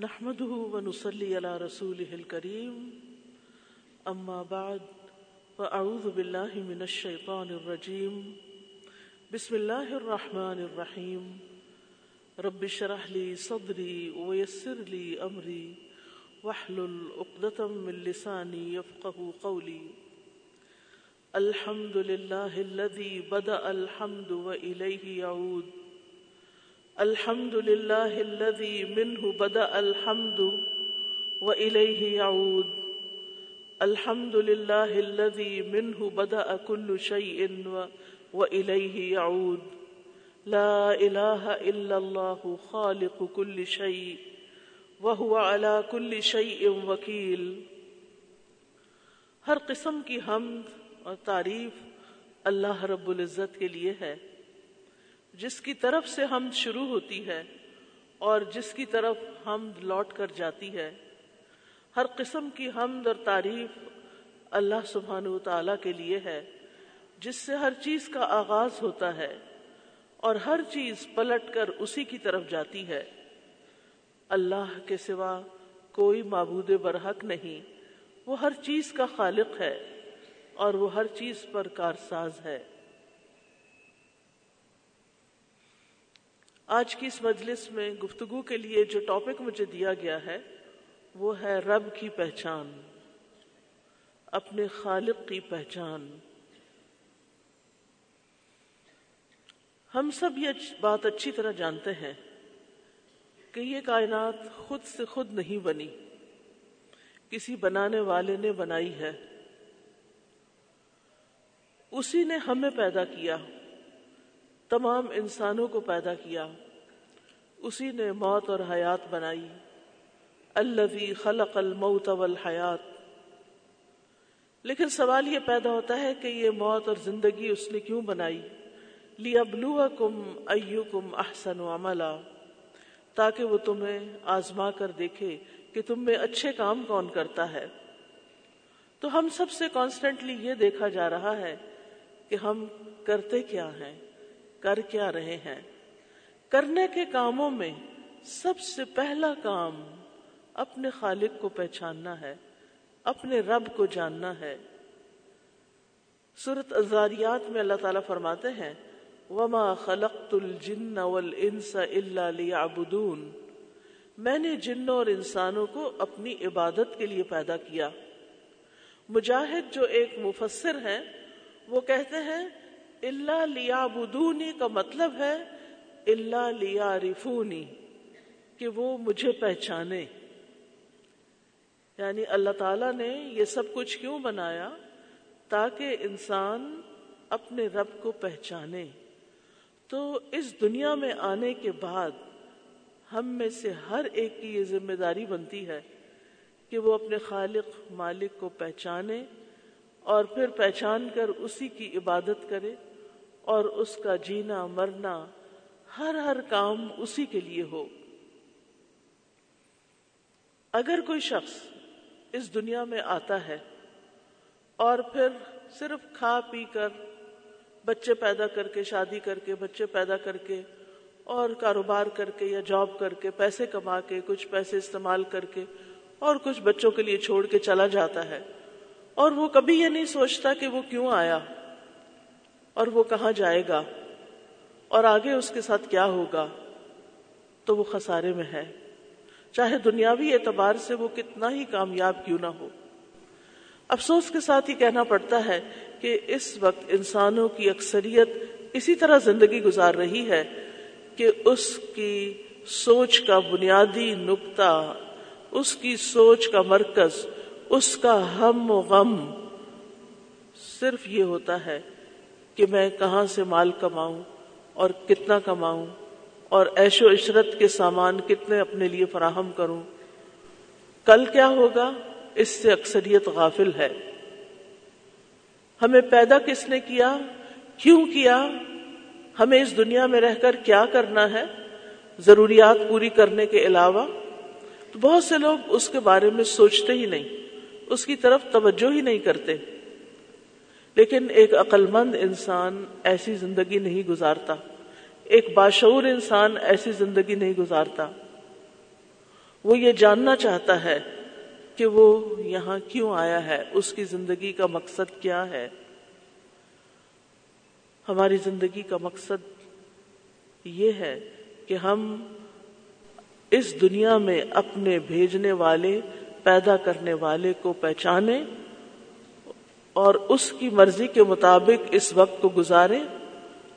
نحمده ونصلي على رسوله الكريم. أما بعد، فأعوذ بالله من الشيطان الرجيم. بسم الله الرحمن الرحيم. رب اشرح لي صدري ويسر لي أمري. واحلل عقدة من لساني يفقه قولي. الحمد لله الذي بدأ الحمد وإليه يعود. الحمد لله الذي منه بدأ الحمد وإليه يعود. الحمد لله الذي منه بدأ كل شيء وإليه يعود. لا إله إلا الله خالق كل شيء وهو على كل شيء وكيل. ہر قسم کی حمد اور تعریف اللہ رب العزت کے لیے ہے۔ جس کی طرف سے حمد شروع ہوتی ہے اور جس کی طرف حمد لوٹ کر جاتی ہے، ہر قسم کی حمد اور تعریف اللہ سبحانہ و تعالیٰ کے لیے ہے، جس سے ہر چیز کا آغاز ہوتا ہے اور ہر چیز پلٹ کر اسی کی طرف جاتی ہے۔ اللہ کے سوا کوئی معبود برحق نہیں، وہ ہر چیز کا خالق ہے اور وہ ہر چیز پر کارساز ہے۔ آج کی اس مجلس میں گفتگو کے لیے جو ٹاپک مجھے دیا گیا ہے، وہ ہے رب کی پہچان، اپنے خالق کی پہچان۔ ہم سب یہ بات اچھی طرح جانتے ہیں کہ یہ کائنات خود سے خود نہیں بنی۔ کسی بنانے والے نے بنائی ہے۔ اسی نے ہمیں پیدا کیا۔ تمام انسانوں کو پیدا کیا۔ اسی نے موت اور حیات بنائی۔ الذي خلق الموت والحیات۔ لیکن سوال یہ پیدا ہوتا ہے کہ یہ موت اور زندگی اس نے کیوں بنائی؟ لِيَبْلُوَكُمْ أَيُّكُمْ أَحْسَنُ عَمَلًا۔ تاکہ وہ تمہیں آزما کر دیکھے کہ تم میں اچھے کام کون کرتا ہے۔ تو ہم سب سے کانسٹنٹلی یہ دیکھا جا رہا ہے کہ ہم کرتے کیا ہیں۔ کر کیا رہے ہیں۔ کرنے کے کاموں میں سب سے پہلا کام اپنے خالق کو پہچاننا ہے، اپنے رب کو جاننا ہے۔ سورت ازاریات میں اللہ تعالیٰ فرماتے ہیں، وما خلقت الجن والانس الا ليعبدون۔ میں نے جنوں اور انسانوں کو اپنی عبادت کے لیے پیدا کیا۔ مجاہد جو ایک مفسر ہیں، وہ کہتے ہیں اللہ لیا بدونی کا مطلب ہے اللہ لیا رفونی کہ وہ مجھے پہچانے۔ یعنی اللہ تعالی نے یہ سب کچھ کیوں بنایا؟ تاکہ انسان اپنے رب کو پہچانے۔ تو اس دنیا میں آنے کے بعد ہم میں سے ہر ایک کی یہ ذمہ داری بنتی ہے کہ وہ اپنے خالق، مالک کو پہچانے اور پھر پہچان کر اسی کی عبادت کرے۔ اور اس کا جینا مرنا ہر ہر کام اسی کے لیے ہو۔ اگر کوئی شخص اس دنیا میں آتا ہے اور پھر صرف کھا پی کر بچے پیدا کر کے، شادی کر کے، بچے پیدا کر کے اور کاروبار کر کے یا جاب کر کے، پیسے کما کے، کچھ پیسے استعمال کر کے اور کچھ بچوں کے لیے چھوڑ کے چلا جاتا ہے اور وہ کبھی یہ نہیں سوچتا کہ وہ کیوں آیا۔ اور وہ کہاں جائے گا؟ اور آگے اس کے ساتھ کیا ہوگا؟ تو وہ خسارے میں ہے۔ چاہے دنیاوی اعتبار سے وہ کتنا ہی کامیاب کیوں نہ ہو۔ افسوس کے ساتھ ہی کہنا پڑتا ہے کہ اس وقت انسانوں کی اکثریت اسی طرح زندگی گزار رہی ہے کہ اس کی سوچ کا بنیادی نقطہ، اس کی سوچ کا مرکز، اس کا ہم و غم صرف یہ ہوتا ہے کہ میں کہاں سے مال کماؤں اور کتنا کماؤں اور ایش و عشرت کے سامان کتنے اپنے لیے فراہم کروں۔ کل کیا ہوگا؟ اس سے اکثریت غافل ہے۔ ہمیں پیدا کس نے کیا؟ کیوں کیا؟ ہمیں اس دنیا میں رہ کر کیا کرنا ہے؟ ضروریات پوری کرنے کے علاوہ۔ تو بہت سے لوگ اس کے بارے میں سوچتے ہی نہیں، اس کی طرف توجہ ہی نہیں کرتے۔ لیکن ایک عقل مند انسان ایسی زندگی نہیں گزارتا۔ ایک باشعور انسان ایسی زندگی نہیں گزارتا۔ وہ یہ جاننا چاہتا ہے کہ وہ یہاں کیوں آیا ہے؟ اس کی زندگی کا مقصد کیا ہے؟ ہماری زندگی کا مقصد یہ ہے کہ ہم اس دنیا میں اپنے بھیجنے والے، پیدا کرنے والے کو پہچانے اور اس کی مرضی کے مطابق اس وقت کو گزارے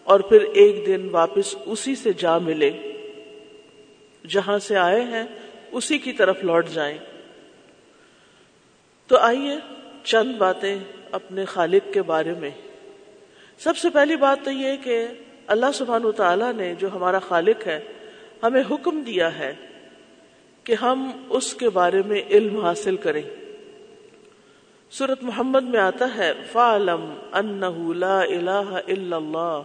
اور پھر ایک دن واپس اسی سے جا ملے۔ جہاں سے آئے ہیں، اسی کی طرف لوٹ جائیں۔ تو آئیے چند باتیں اپنے خالق کے بارے میں۔ سب سے پہلی بات تو یہ کہ اللہ سبحانہ تعالیٰ نے جو ہمارا خالق ہے، ہمیں حکم دیا ہے کہ ہم اس کے بارے میں علم حاصل کریں۔ سورت محمد میں آتا ہے، فعلم انہ لا الہ الا اللہ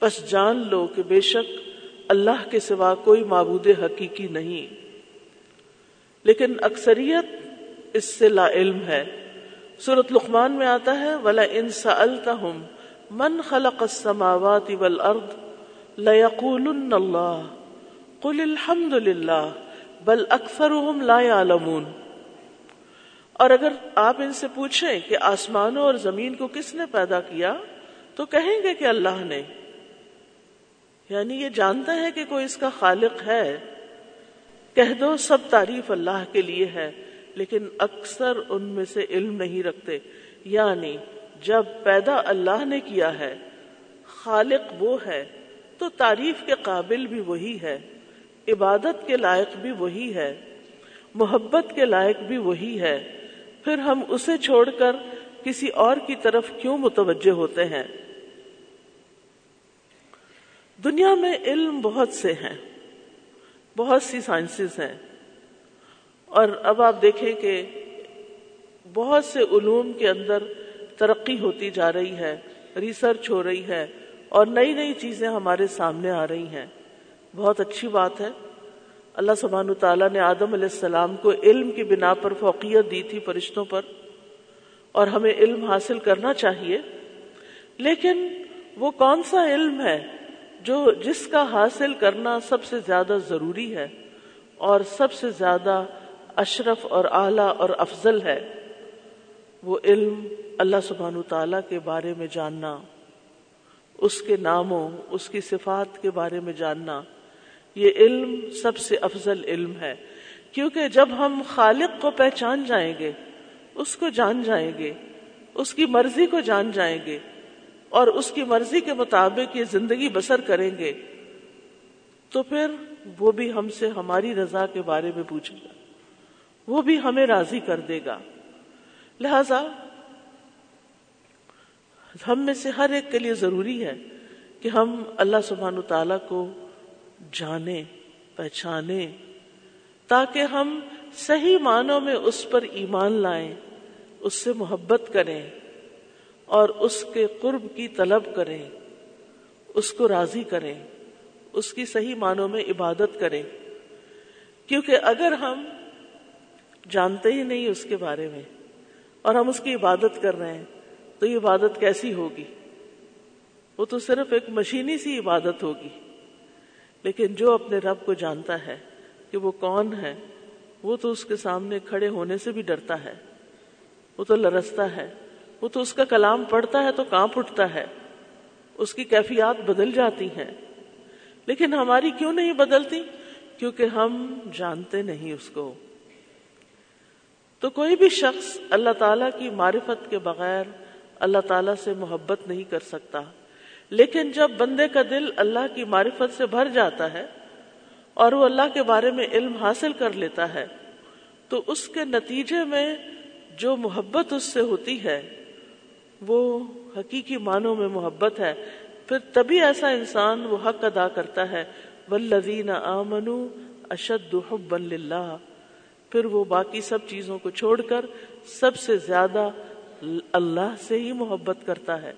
بس جان لو کہ بے شک اللہ کے سوا کوئی معبود حقیقی نہیں۔ لیکن اکثریت اس سے لا علم ہے۔ سورت لقمان میں آتا ہے ولا ان سألتہم من خلق السماوات والارض ليقولن اللہ قل الحمد للہ بل اکثرهم لا يعلمون۔ اور اگر آپ ان سے پوچھیں کہ آسمانوں اور زمین کو کس نے پیدا کیا، تو کہیں گے کہ اللہ نے۔ یعنی یہ جانتا ہے کہ کوئی اس کا خالق ہے۔ کہہ دو سب تعریف اللہ کے لیے ہے، لیکن اکثر ان میں سے علم نہیں رکھتے۔ یعنی جب پیدا اللہ نے کیا ہے، خالق وہ ہے، تو تعریف کے قابل بھی وہی ہے، عبادت کے لائق بھی وہی ہے، محبت کے لائق بھی وہی ہے۔ پھر ہم اسے چھوڑ کر کسی اور کی طرف کیوں متوجہ ہوتے ہیں؟ دنیا میں علم بہت سے ہیں، بہت سی سائنسز ہیں۔ اور اب آپ دیکھیں کہ بہت سے علوم کے اندر ترقی ہوتی جا رہی ہے ریسرچ ہو رہی ہے اور نئی نئی چیزیں ہمارے سامنے آ رہی ہیں۔ بہت اچھی بات ہے۔ اللہ سبحانہ تعالیٰ نے آدم علیہ السلام کو علم کی بنا پر فوقیت دی تھی فرشتوں پر اور ہمیں علم حاصل کرنا چاہیے۔ لیکن وہ کون سا علم ہے جو جس کا حاصل کرنا سب سے زیادہ ضروری ہے اور سب سے زیادہ اشرف اور اعلی اور افضل ہے؟ وہ علم اللہ سبحان تعالی کے بارے میں جاننا، اس کے ناموں، اس کی صفات کے بارے میں جاننا۔ یہ علم سب سے افضل علم ہے۔ کیونکہ جب ہم خالق کو پہچان جائیں گے، اس کو جان جائیں گے، اس کی مرضی کو جان جائیں گے اور اس کی مرضی کے مطابق یہ زندگی بسر کریں گے، تو پھر وہ بھی ہم سے ہماری رضا کے بارے میں پوچھے گا۔ وہ بھی ہمیں راضی کر دے گا۔ لہذا ہم میں سے ہر ایک کے لیے ضروری ہے کہ ہم اللہ سبحان تعالی کو جانے پہچانے تاکہ ہم صحیح معنوں میں اس پر ایمان لائیں، اس سے محبت کریں اور اس کے قرب کی طلب کریں، اس کو راضی کریں، اس کی صحیح معنوں میں عبادت کریں۔ کیونکہ اگر ہم جانتے ہی نہیں اس کے بارے میں اور ہم اس کی عبادت کر رہے ہیں، تو یہ عبادت کیسی ہوگی؟ وہ تو صرف ایک مشینی سی عبادت ہوگی۔ لیکن جو اپنے رب کو جانتا ہے کہ وہ کون ہے، وہ تو اس کے سامنے کھڑے ہونے سے بھی ڈرتا ہے۔ وہ تو لرستا ہے۔ وہ تو اس کا کلام پڑھتا ہے تو کانپ اٹھتا ہے۔ اس کی کیفیات بدل جاتی ہیں۔ لیکن ہماری کیوں نہیں بدلتی؟ کیونکہ ہم جانتے نہیں اس کو۔ تو کوئی بھی شخص اللہ تعالی کی معرفت کے بغیر اللہ تعالی سے محبت نہیں کر سکتا۔ لیکن جب بندے کا دل اللہ کی معرفت سے بھر جاتا ہے اور وہ اللہ کے بارے میں علم حاصل کر لیتا ہے، تو اس کے نتیجے میں جو محبت اس سے ہوتی ہے، وہ حقیقی معنوں میں محبت ہے۔ پھر تبھی ایسا انسان وہ حق ادا کرتا ہے ولزین آمنو اشد حبا للہ پھر وہ باقی سب چیزوں کو چھوڑ کر سب سے زیادہ اللہ سے ہی محبت کرتا ہے۔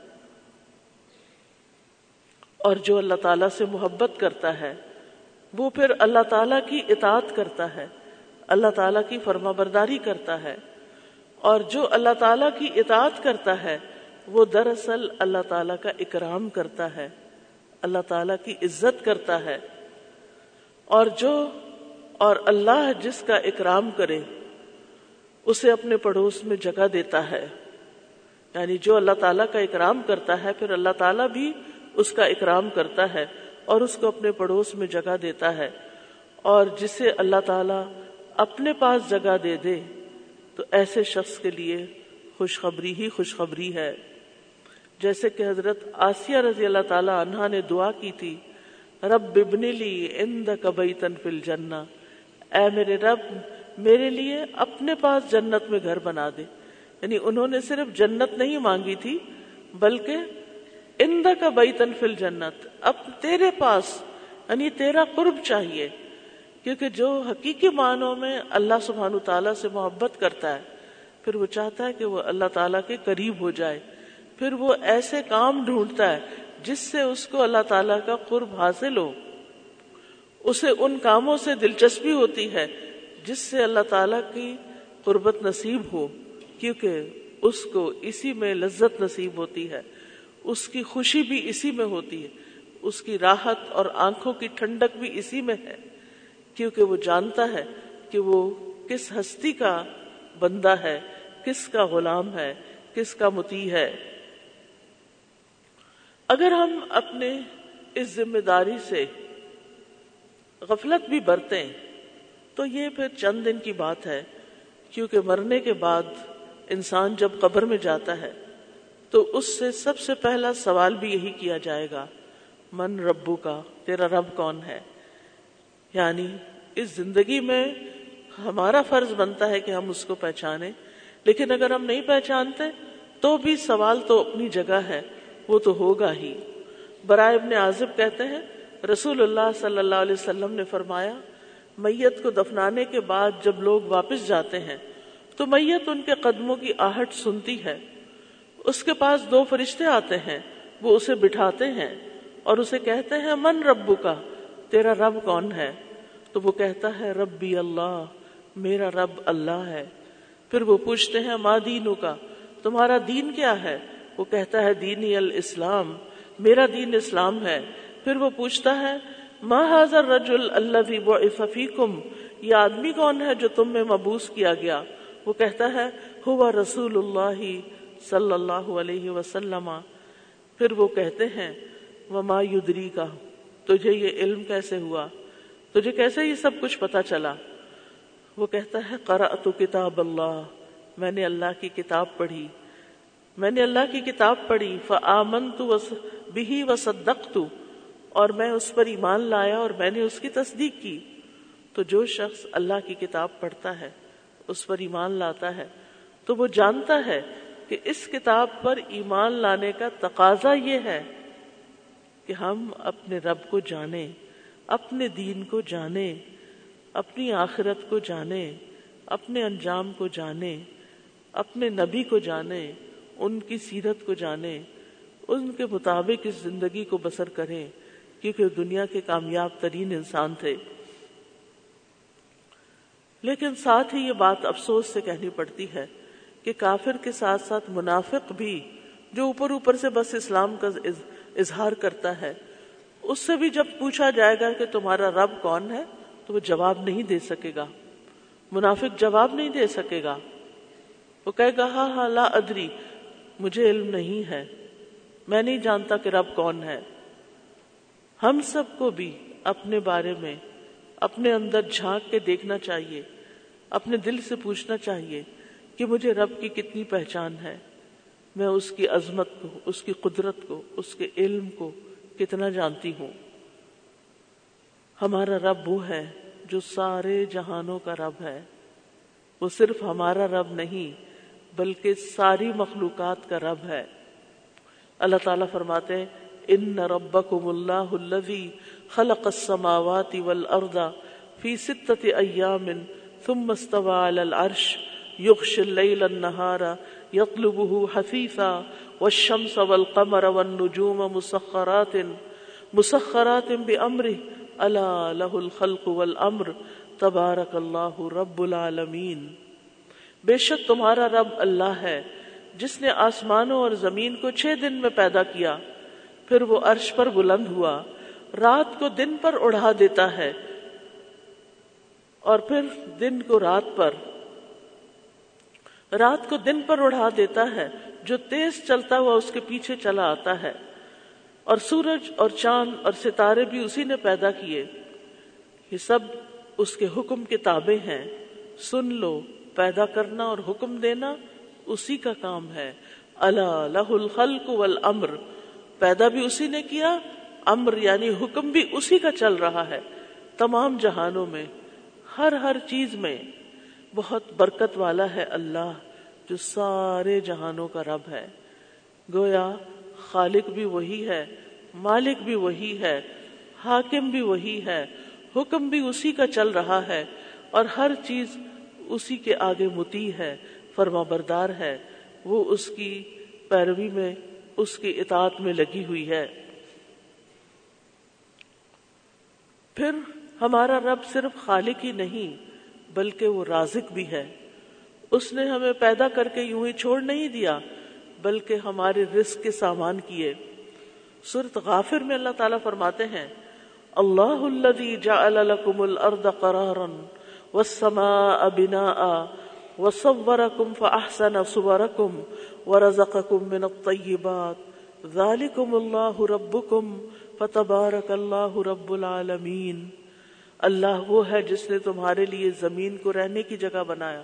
اور جو اللہ تعالیٰ سے محبت کرتا ہے، وہ پھر اللہ تعالیٰ کی اطاعت کرتا ہے، اللہ تعالیٰ کی فرما برداری کرتا ہے۔ اور جو اللہ تعالیٰ کی اطاعت کرتا ہے، وہ دراصل اللہ تعالیٰ کا اکرام کرتا ہے، اللہ تعالیٰ کی عزت کرتا ہے۔ اور جو، اور اللہ جس کا اکرام کرے، اسے اپنے پڑوس میں جگہ دیتا ہے۔ یعنی جو اللہ تعالیٰ کا اکرام کرتا ہے، پھر اللہ تعالیٰ بھی اس کا اکرام کرتا ہے اور اس کو اپنے پڑوس میں جگہ دیتا ہے اور جسے اللہ تعالیٰ اپنے پاس جگہ دے دے، تو ایسے شخص کے لیے خوشخبری ہی خوشخبری ہے۔ جیسے کہ حضرت آسیہ رضی اللہ تعالی عنہا نے دعا کی تھی، رب ببنی لی اند کبئی تنفل جنا اے میرے رب، میرے لیے اپنے پاس جنت میں گھر بنا دے۔ یعنی انہوں نے صرف جنت نہیں مانگی تھی، بلکہ اند کا بئی تنفل جنت اب تیرے پاس یعنی تیرا قرب چاہیے، کیونکہ جو حقیقی معنوں میں اللہ سبحانہ تعالیٰ سے محبت کرتا ہے، پھر وہ چاہتا ہے کہ وہ اللہ تعالیٰ کے قریب ہو جائے۔ پھر وہ ایسے کام ڈھونڈتا ہے جس سے اس کو اللہ تعالیٰ کا قرب حاصل ہو۔ اسے ان کاموں سے دلچسپی ہوتی ہے جس سے اللہ تعالیٰ کی قربت نصیب ہو، کیونکہ اس کو اسی میں لذت نصیب ہوتی ہے۔ اس کی خوشی بھی اسی میں ہوتی ہے۔ اس کی راحت اور آنکھوں کی ٹھنڈک بھی اسی میں ہے۔ کیونکہ وہ جانتا ہے کہ وہ کس ہستی کا بندہ ہے، کس کا غلام ہے، کس کا متی ہے۔ اگر ہم اپنے اس ذمہ داری سے غفلت بھی برتیں، تو یہ پھر چند دن کی بات ہے۔ کیونکہ مرنے کے بعد انسان جب قبر میں جاتا ہے تو اس سے سب سے پہلا سوال بھی یہی کیا جائے گا، من ربو کا تیرا رب کون ہے؟ یعنی اس زندگی میں ہمارا فرض بنتا ہے کہ ہم اس کو پہچانے لیکن اگر ہم نہیں پہچانتے تو بھی سوال تو اپنی جگہ ہے، وہ تو ہوگا ہی۔ برائے ابن عازب کہتے ہیں، رسول اللہ صلی اللہ علیہ وسلم نے فرمایا، میت کو دفنانے کے بعد جب لوگ واپس جاتے ہیں، تو میت ان کے قدموں کی آہٹ سنتی ہے۔ اس کے پاس دو فرشتے آتے ہیں، وہ اسے بٹھاتے ہیں اور اسے کہتے ہیں، من ربو کا تیرا رب کون ہے؟ تو وہ کہتا ہے، ربی اللہ، میرا رب اللہ ہے۔ پھر وہ پوچھتے ہیں ماں دینوں کا تمہارا دین کیا ہے؟ وہ کہتا ہے، دینی الاسلام، میرا دین اسلام ہے۔ پھر وہ پوچھتا ہے ماں حاضر رجل اللہ فیکم؟ یہ آدمی کون ہے جو تم میں مبوس کیا گیا؟ وہ کہتا ہے، ہوا رسول اللہ صلی اللہ علیہ وسلم، پھر وہ کہتے ہیں، وما یدری کا تجھے یہ علم کیسے ہوا؟ تجھے کیسے یہ سب کچھ پتا چلا؟ وہ کہتا ہے، قرأت کتاب اللہ، میں نے اللہ کی کتاب پڑھی۔ میں نے اللہ کی کتاب پڑھی، فآمنت بھی وصدقت، اور میں اس پر ایمان لایا اور میں نے اس کی تصدیق کی۔ تو جو شخص اللہ کی کتاب پڑھتا ہے، اس پر ایمان لاتا ہے، تو وہ جانتا ہے کہ اس کتاب پر ایمان لانے کا تقاضا یہ ہے کہ ہم اپنے رب کو جانیں، اپنے دین کو جانیں، اپنی آخرت کو جانیں، اپنے انجام کو جانیں، اپنے نبی کو جانیں، ان کی سیرت کو جانیں، ان کے مطابق اس زندگی کو بسر کریں، کیونکہ دنیا کے کامیاب ترین انسان تھے۔ لیکن ساتھ ہی یہ بات افسوس سے کہنی پڑتی ہے کہ کافر کے ساتھ ساتھ منافق بھی جو اوپر اوپر سے بس اسلام کا اظہار کرتا ہے، اس سے بھی جب پوچھا جائے گا کہ تمہارا رب کون ہے، تو وہ جواب نہیں دے سکے گا۔ منافق جواب نہیں دے سکے گا۔ وہ کہے گا ہاں ہاں لا ادری، مجھے علم نہیں ہے۔ میں نہیں جانتا کہ رب کون ہے۔ ہم سب کو بھی اپنے بارے میں، اپنے اندر جھانک کے دیکھنا چاہیے، اپنے دل سے پوچھنا چاہیے۔ کہ مجھے رب کی کتنی پہچان ہے۔ میں اس کی عظمت کو، اس کی قدرت کو، اس کے علم کو کتنا جانتی ہوں۔ ہمارا رب وہ ہے جو سارے جہانوں کا رب ہے۔ وہ صرف ہمارا رب نہیں، بلکہ ساری مخلوقات کا رب ہے۔ اللہ تعالیٰ فرماتے ہیں، ان ربکم اللہ الذی خلق السماوات والارض فی ستت ایام ثم استوى على العرش يغشي الليل النهار يطلبه حثيثا والشمس والقمر والنجوم مسخرات مسخرات بأمره. ألا له الخلق والأمر. تبارك الله رب العالمين. بے شک تمہارا رب اللہ ہے، جس نے آسمانوں اور زمین کو چھ دن میں پیدا کیا، پھر وہ عرش پر بلند ہوا، رات کو دن پر اڑا دیتا ہے، اور پھر دن کو رات پر رات کو دن پر اڑا دیتا ہے، جو تیز چلتا ہوا اس کے پیچھے چلا آتا ہے۔ اور سورج اور چاند اور ستارے بھی اسی نے پیدا کیے۔ یہ سب اس کے حکم کے تابع ہیں۔ سن لو، پیدا کرنا اور حکم دینا اسی کا کام ہے۔ اللہ لہ الخلق والامر۔ پیدا بھی اسی نے کیا، امر یعنی حکم بھی اسی کا چل رہا ہے۔ تمام جہانوں میں، ہر ہر چیز میں بہت برکت والا ہے اللہ جو سارے جہانوں کا رب ہے۔ گویا خالق بھی وہی ہے، مالک بھی وہی ہے، حاکم بھی وہی ہے، حکم بھی اسی کا چل رہا ہے اور ہر چیز اسی کے آگے متی ہے، فرما بردار ہے۔ وہ اس کی پیروی میں، اس کی اطاعت میں لگی ہوئی ہے۔ پھر ہمارا رب صرف خالق ہی نہیں بلکہ وہ رازق بھی ہے۔ اس نے ہمیں پیدا کر کے یوں ہی چھوڑ نہیں دیا، بلکہ ہمارے رزق کے سامان کیے۔ سورت غافر میں اللہ تعالیٰ فرماتے ہیں، اللہ الذي جعل لكم الارض قرارا والسماء بناء وصوركم فاحسن صوركم ورزقكم من الطيبات ذلكم الله ربكم فتبارك الله رب العالمين اللہ وہ ہے جس نے تمہارے لیے زمین کو رہنے کی جگہ بنایا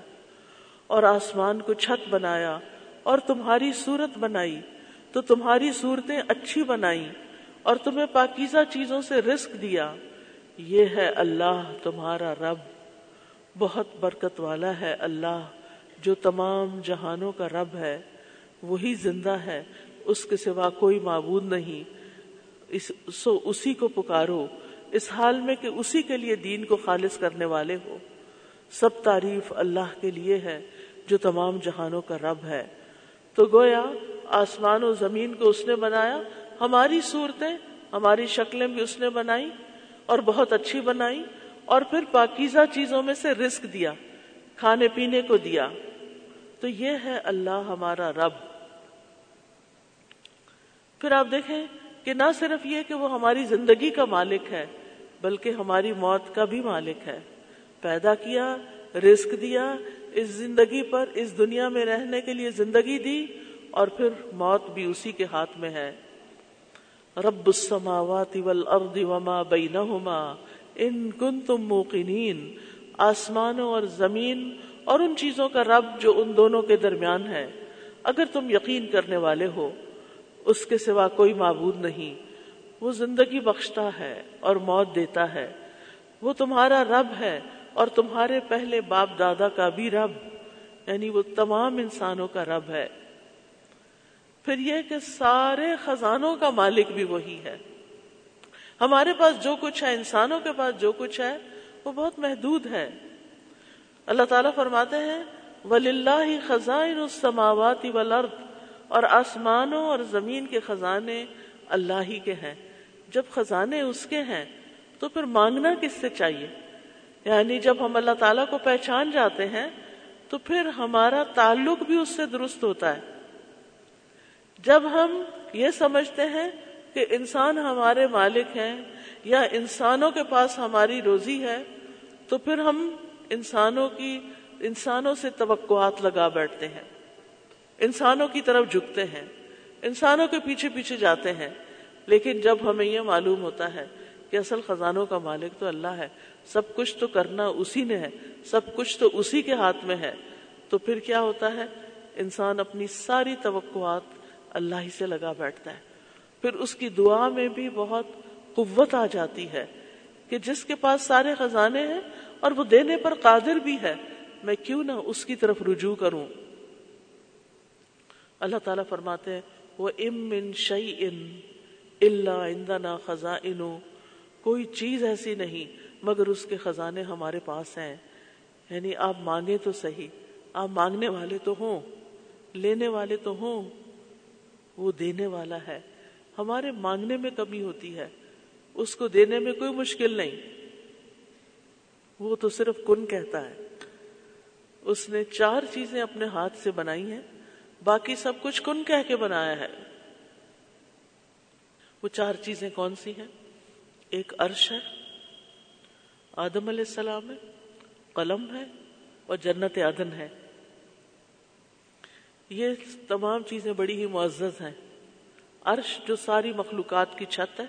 اور آسمان کو چھت بنایا اور تمہاری صورت بنائی، تو تمہاری صورتیں اچھی بنائی اور تمہیں پاکیزہ چیزوں سے رزق دیا۔ یہ ہے اللہ تمہارا رب۔ بہت برکت والا ہے اللہ جو تمام جہانوں کا رب ہے۔ وہی زندہ ہے، اس کے سوا کوئی معبود نہیں۔ اس سو اسی کو پکارو۔ اس حال میں کہ اسی کے لیے دین کو خالص کرنے والے ہو۔ سب تعریف اللہ کے لیے ہے، جو تمام جہانوں کا رب ہے۔ تو گویا، آسمان و زمین کو اس نے بنایا، ہماری صورتیں، ہماری شکلیں بھی اس نے بنائی اور بہت اچھی بنائی اور پھر پاکیزہ چیزوں میں سے رزق دیا، کھانے پینے کو دیا۔ تو یہ ہے اللہ ہمارا رب۔ پھر آپ دیکھیں کہ نہ صرف یہ کہ وہ ہماری زندگی کا مالک ہے، بلکہ ہماری موت کا بھی مالک ہے۔ پیدا کیا، رزق دیا، اس زندگی پر، اس دنیا میں رہنے کے لیے زندگی دی، اور پھر موت بھی اسی کے ہاتھ میں ہے۔ رب السماوات والارض وما بینہما ان کنتم موقنین۔ آسمانوں اور زمین اور ان چیزوں کا رب جو ان دونوں کے درمیان ہے۔ اگر تم یقین کرنے والے ہو اس کے سوا کوئی معبود نہیں۔ وہ زندگی بخشتا ہے اور موت دیتا ہے۔ وہ تمہارا رب ہے اور تمہارے پہلے باپ دادا کا بھی رب۔ یعنی وہ تمام انسانوں کا رب ہے۔ پھر یہ کہ سارے خزانوں کا مالک بھی وہی ہے۔ ہمارے پاس جو کچھ ہے، انسانوں کے پاس جو کچھ ہے، وہ بہت محدود ہے۔ اللہ تعالیٰ فرماتے ہیں ولی اللہ خزائن السماوات والارض اور آسمانوں اور زمین کے خزانے اللہ ہی کے ہیں۔ جب خزانے اس کے ہیں، تو پھر مانگنا کس سے چاہیے؟ یعنی جب ہم اللہ تعالیٰ کو پہچان جاتے ہیں، تو پھر ہمارا تعلق بھی اس سے درست ہوتا ہے۔ جب ہم یہ سمجھتے ہیں کہ انسان ہمارے مالک ہیں یا انسانوں کے پاس ہماری روزی ہے، تو پھر ہم انسانوں کی، انسانوں سے توقعات لگا بیٹھتے ہیں۔ انسانوں کی طرف جھکتے ہیں، انسانوں کے پیچھے پیچھے جاتے ہیں، لیکن جب ہمیں یہ معلوم ہوتا ہے کہ اصل خزانوں کا مالک تو اللہ ہے، سب کچھ تو کرنا اسی نے ہے، سب کچھ تو اسی کے ہاتھ میں ہے، تو پھر کیا ہوتا ہے؟ انسان اپنی ساری توقعات اللہ ہی سے لگا بیٹھتا ہے۔ پھر اس کی دعا میں بھی بہت قوت آ جاتی ہے کہ جس کے پاس سارے خزانے ہیں اور وہ دینے پر قادر بھی ہے، میں کیوں نہ اس کی طرف رجوع کروں۔ اللہ تعالیٰ فرماتے ہیں، وہ ام ان شعی ان اللہ اندنا خزاں کوئی چیز ایسی نہیں مگر اس کے خزانے ہمارے پاس ہیں۔ یعنی آپ مانگے تو صحیح، آپ مانگنے والے تو ہوں، لینے والے تو ہوں، وہ دینے والا ہے۔ ہمارے مانگنے میں کمی ہوتی ہے، اس کو دینے میں کوئی مشکل نہیں۔ وہ تو صرف کن کہتا ہے۔ اس نے چار چیزیں اپنے ہاتھ سے بنائی ہیں۔ باقی سب کچھ کن کہہ کے بنایا ہے؟ وہ چار چیزیں کون سی ہیں؟ ایک عرش ہے، آدم علیہ السلام ہے، قلم ہے اور جنت عدن ہے۔ یہ تمام چیزیں بڑی ہی معزز ہیں۔ عرش جو ساری مخلوقات کی چھت ہے۔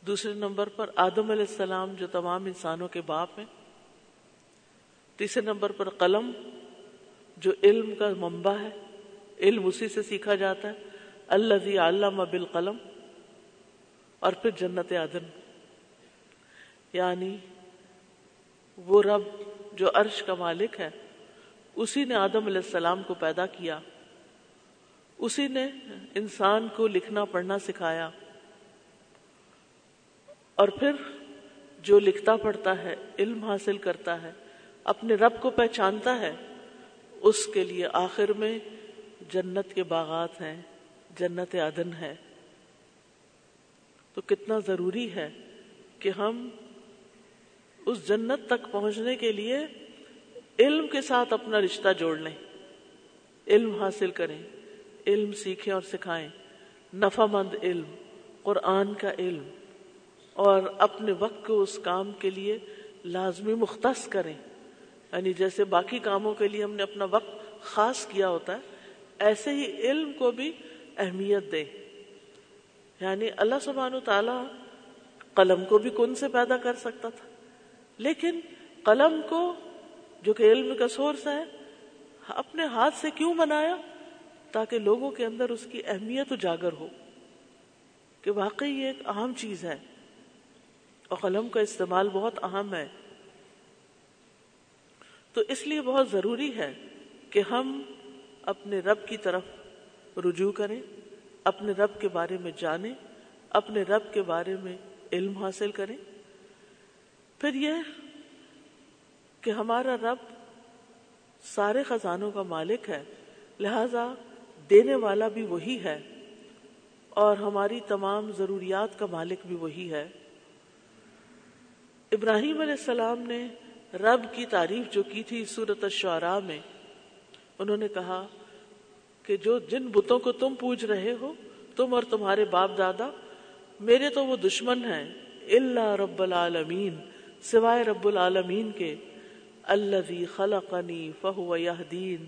دوسرے نمبر پر آدم علیہ السلام جو تمام انسانوں کے باپ ہیں۔ تیسرے نمبر پر قلم جو علم کا منبع ہے، علم اسی سے سیکھا جاتا ہے اللہ علامہ بالقلم، اور پھر جنت عدن۔ یعنی وہ رب جو عرش کا مالک ہے، اسی نے آدم علیہ السلام کو پیدا کیا۔ اسی نے انسان کو لکھنا پڑھنا سکھایا۔ اور پھر جو لکھتا پڑھتا ہے، علم حاصل کرتا ہے، اپنے رب کو پہچانتا ہے اس کے لیے آخر میں جنت کے باغات ہیں، جنت عدن ہے۔ تو کتنا ضروری ہے کہ ہم اس جنت تک پہنچنے کے لیے علم کے ساتھ اپنا رشتہ جوڑ لیں۔ علم حاصل کریں، علم سیکھیں اور سکھائیں۔ نفع مند علم، قرآن کا علم اور اپنے وقت کو اس کام کے لیے لازمی مختص کریں۔ یعنی جیسے باقی کاموں کے لیے ہم نے اپنا وقت خاص کیا ہوتا ہے، ایسے ہی علم کو بھی اہمیت دیں یعنی اللہ سبحانہ و تعالی قلم کو بھی کن سے پیدا کر سکتا تھا۔ لیکن قلم کو، جو کہ علم کا سورس ہے، اپنے ہاتھ سے کیوں بنایا؟ تاکہ لوگوں کے اندر اس کی اہمیت اجاگر ہو۔ کہ واقعی یہ ایک اہم چیز ہے۔ اور قلم کا استعمال بہت اہم ہے۔ تو اس لیے بہت ضروری ہے کہ ہم اپنے رب کی طرف رجوع کریں، اپنے رب کے بارے میں جانیں، اپنے رب کے بارے میں علم حاصل کریں۔ پھر یہ کہ ہمارا رب سارے خزانوں کا مالک ہے، لہذا دینے والا بھی وہی ہے اور ہماری تمام ضروریات کا مالک بھی وہی ہے۔ ابراہیم علیہ السلام نے رب کی تعریف جو کی تھی سورت الشعراء میں، انہوں نے کہا کہ جو جن بتوں کو تم پوج رہے ہو، تم اور تمہارے باپ دادا، میرے تو وہ دشمن ہیں اللہ رب العالمین، سوائے رب العالمین کے اللہ خلقنی فہو یہدین۔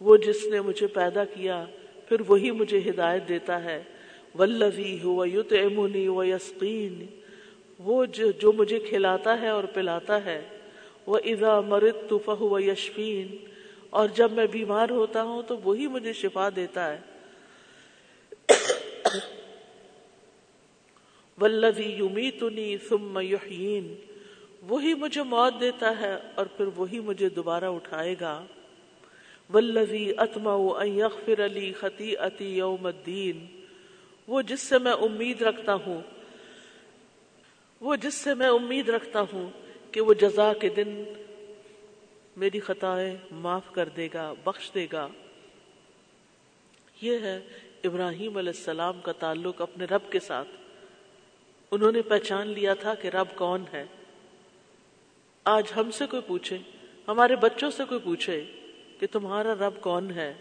وہ جس نے مجھے پیدا کیا، پھر وہی مجھے ہدایت دیتا ہے۔ ولوی ہو یوت امنی و یسقین وہ جو مجھے کھلاتا ہے اور پلاتا ہے وہ اذا مرت تو فہو یشفین اور جب میں بیمار ہوتا ہوں تو وہی مجھے شفا دیتا ہے۔ ولوی یمیتنی ثم یحیین وہی مجھے موت دیتا ہے اور پھر وہی مجھے دوبارہ اٹھائے گا۔ ولوی اتما یغفر علی خطی اتی یوم الدین وہ جس سے میں امید رکھتا ہوں۔ وہ جس سے میں امید رکھتا ہوں۔ کہ وہ جزا کے دن میری خطائیں معاف کر دے گا، بخش دے گا۔ یہ ہے ابراہیم علیہ السلام کا تعلق اپنے رب کے ساتھ۔ انہوں نے پہچان لیا تھا کہ رب کون ہے۔ آج ہم سے کوئی پوچھے، ہمارے بچوں سے کوئی پوچھے کہ تمہارا رب کون ہے؟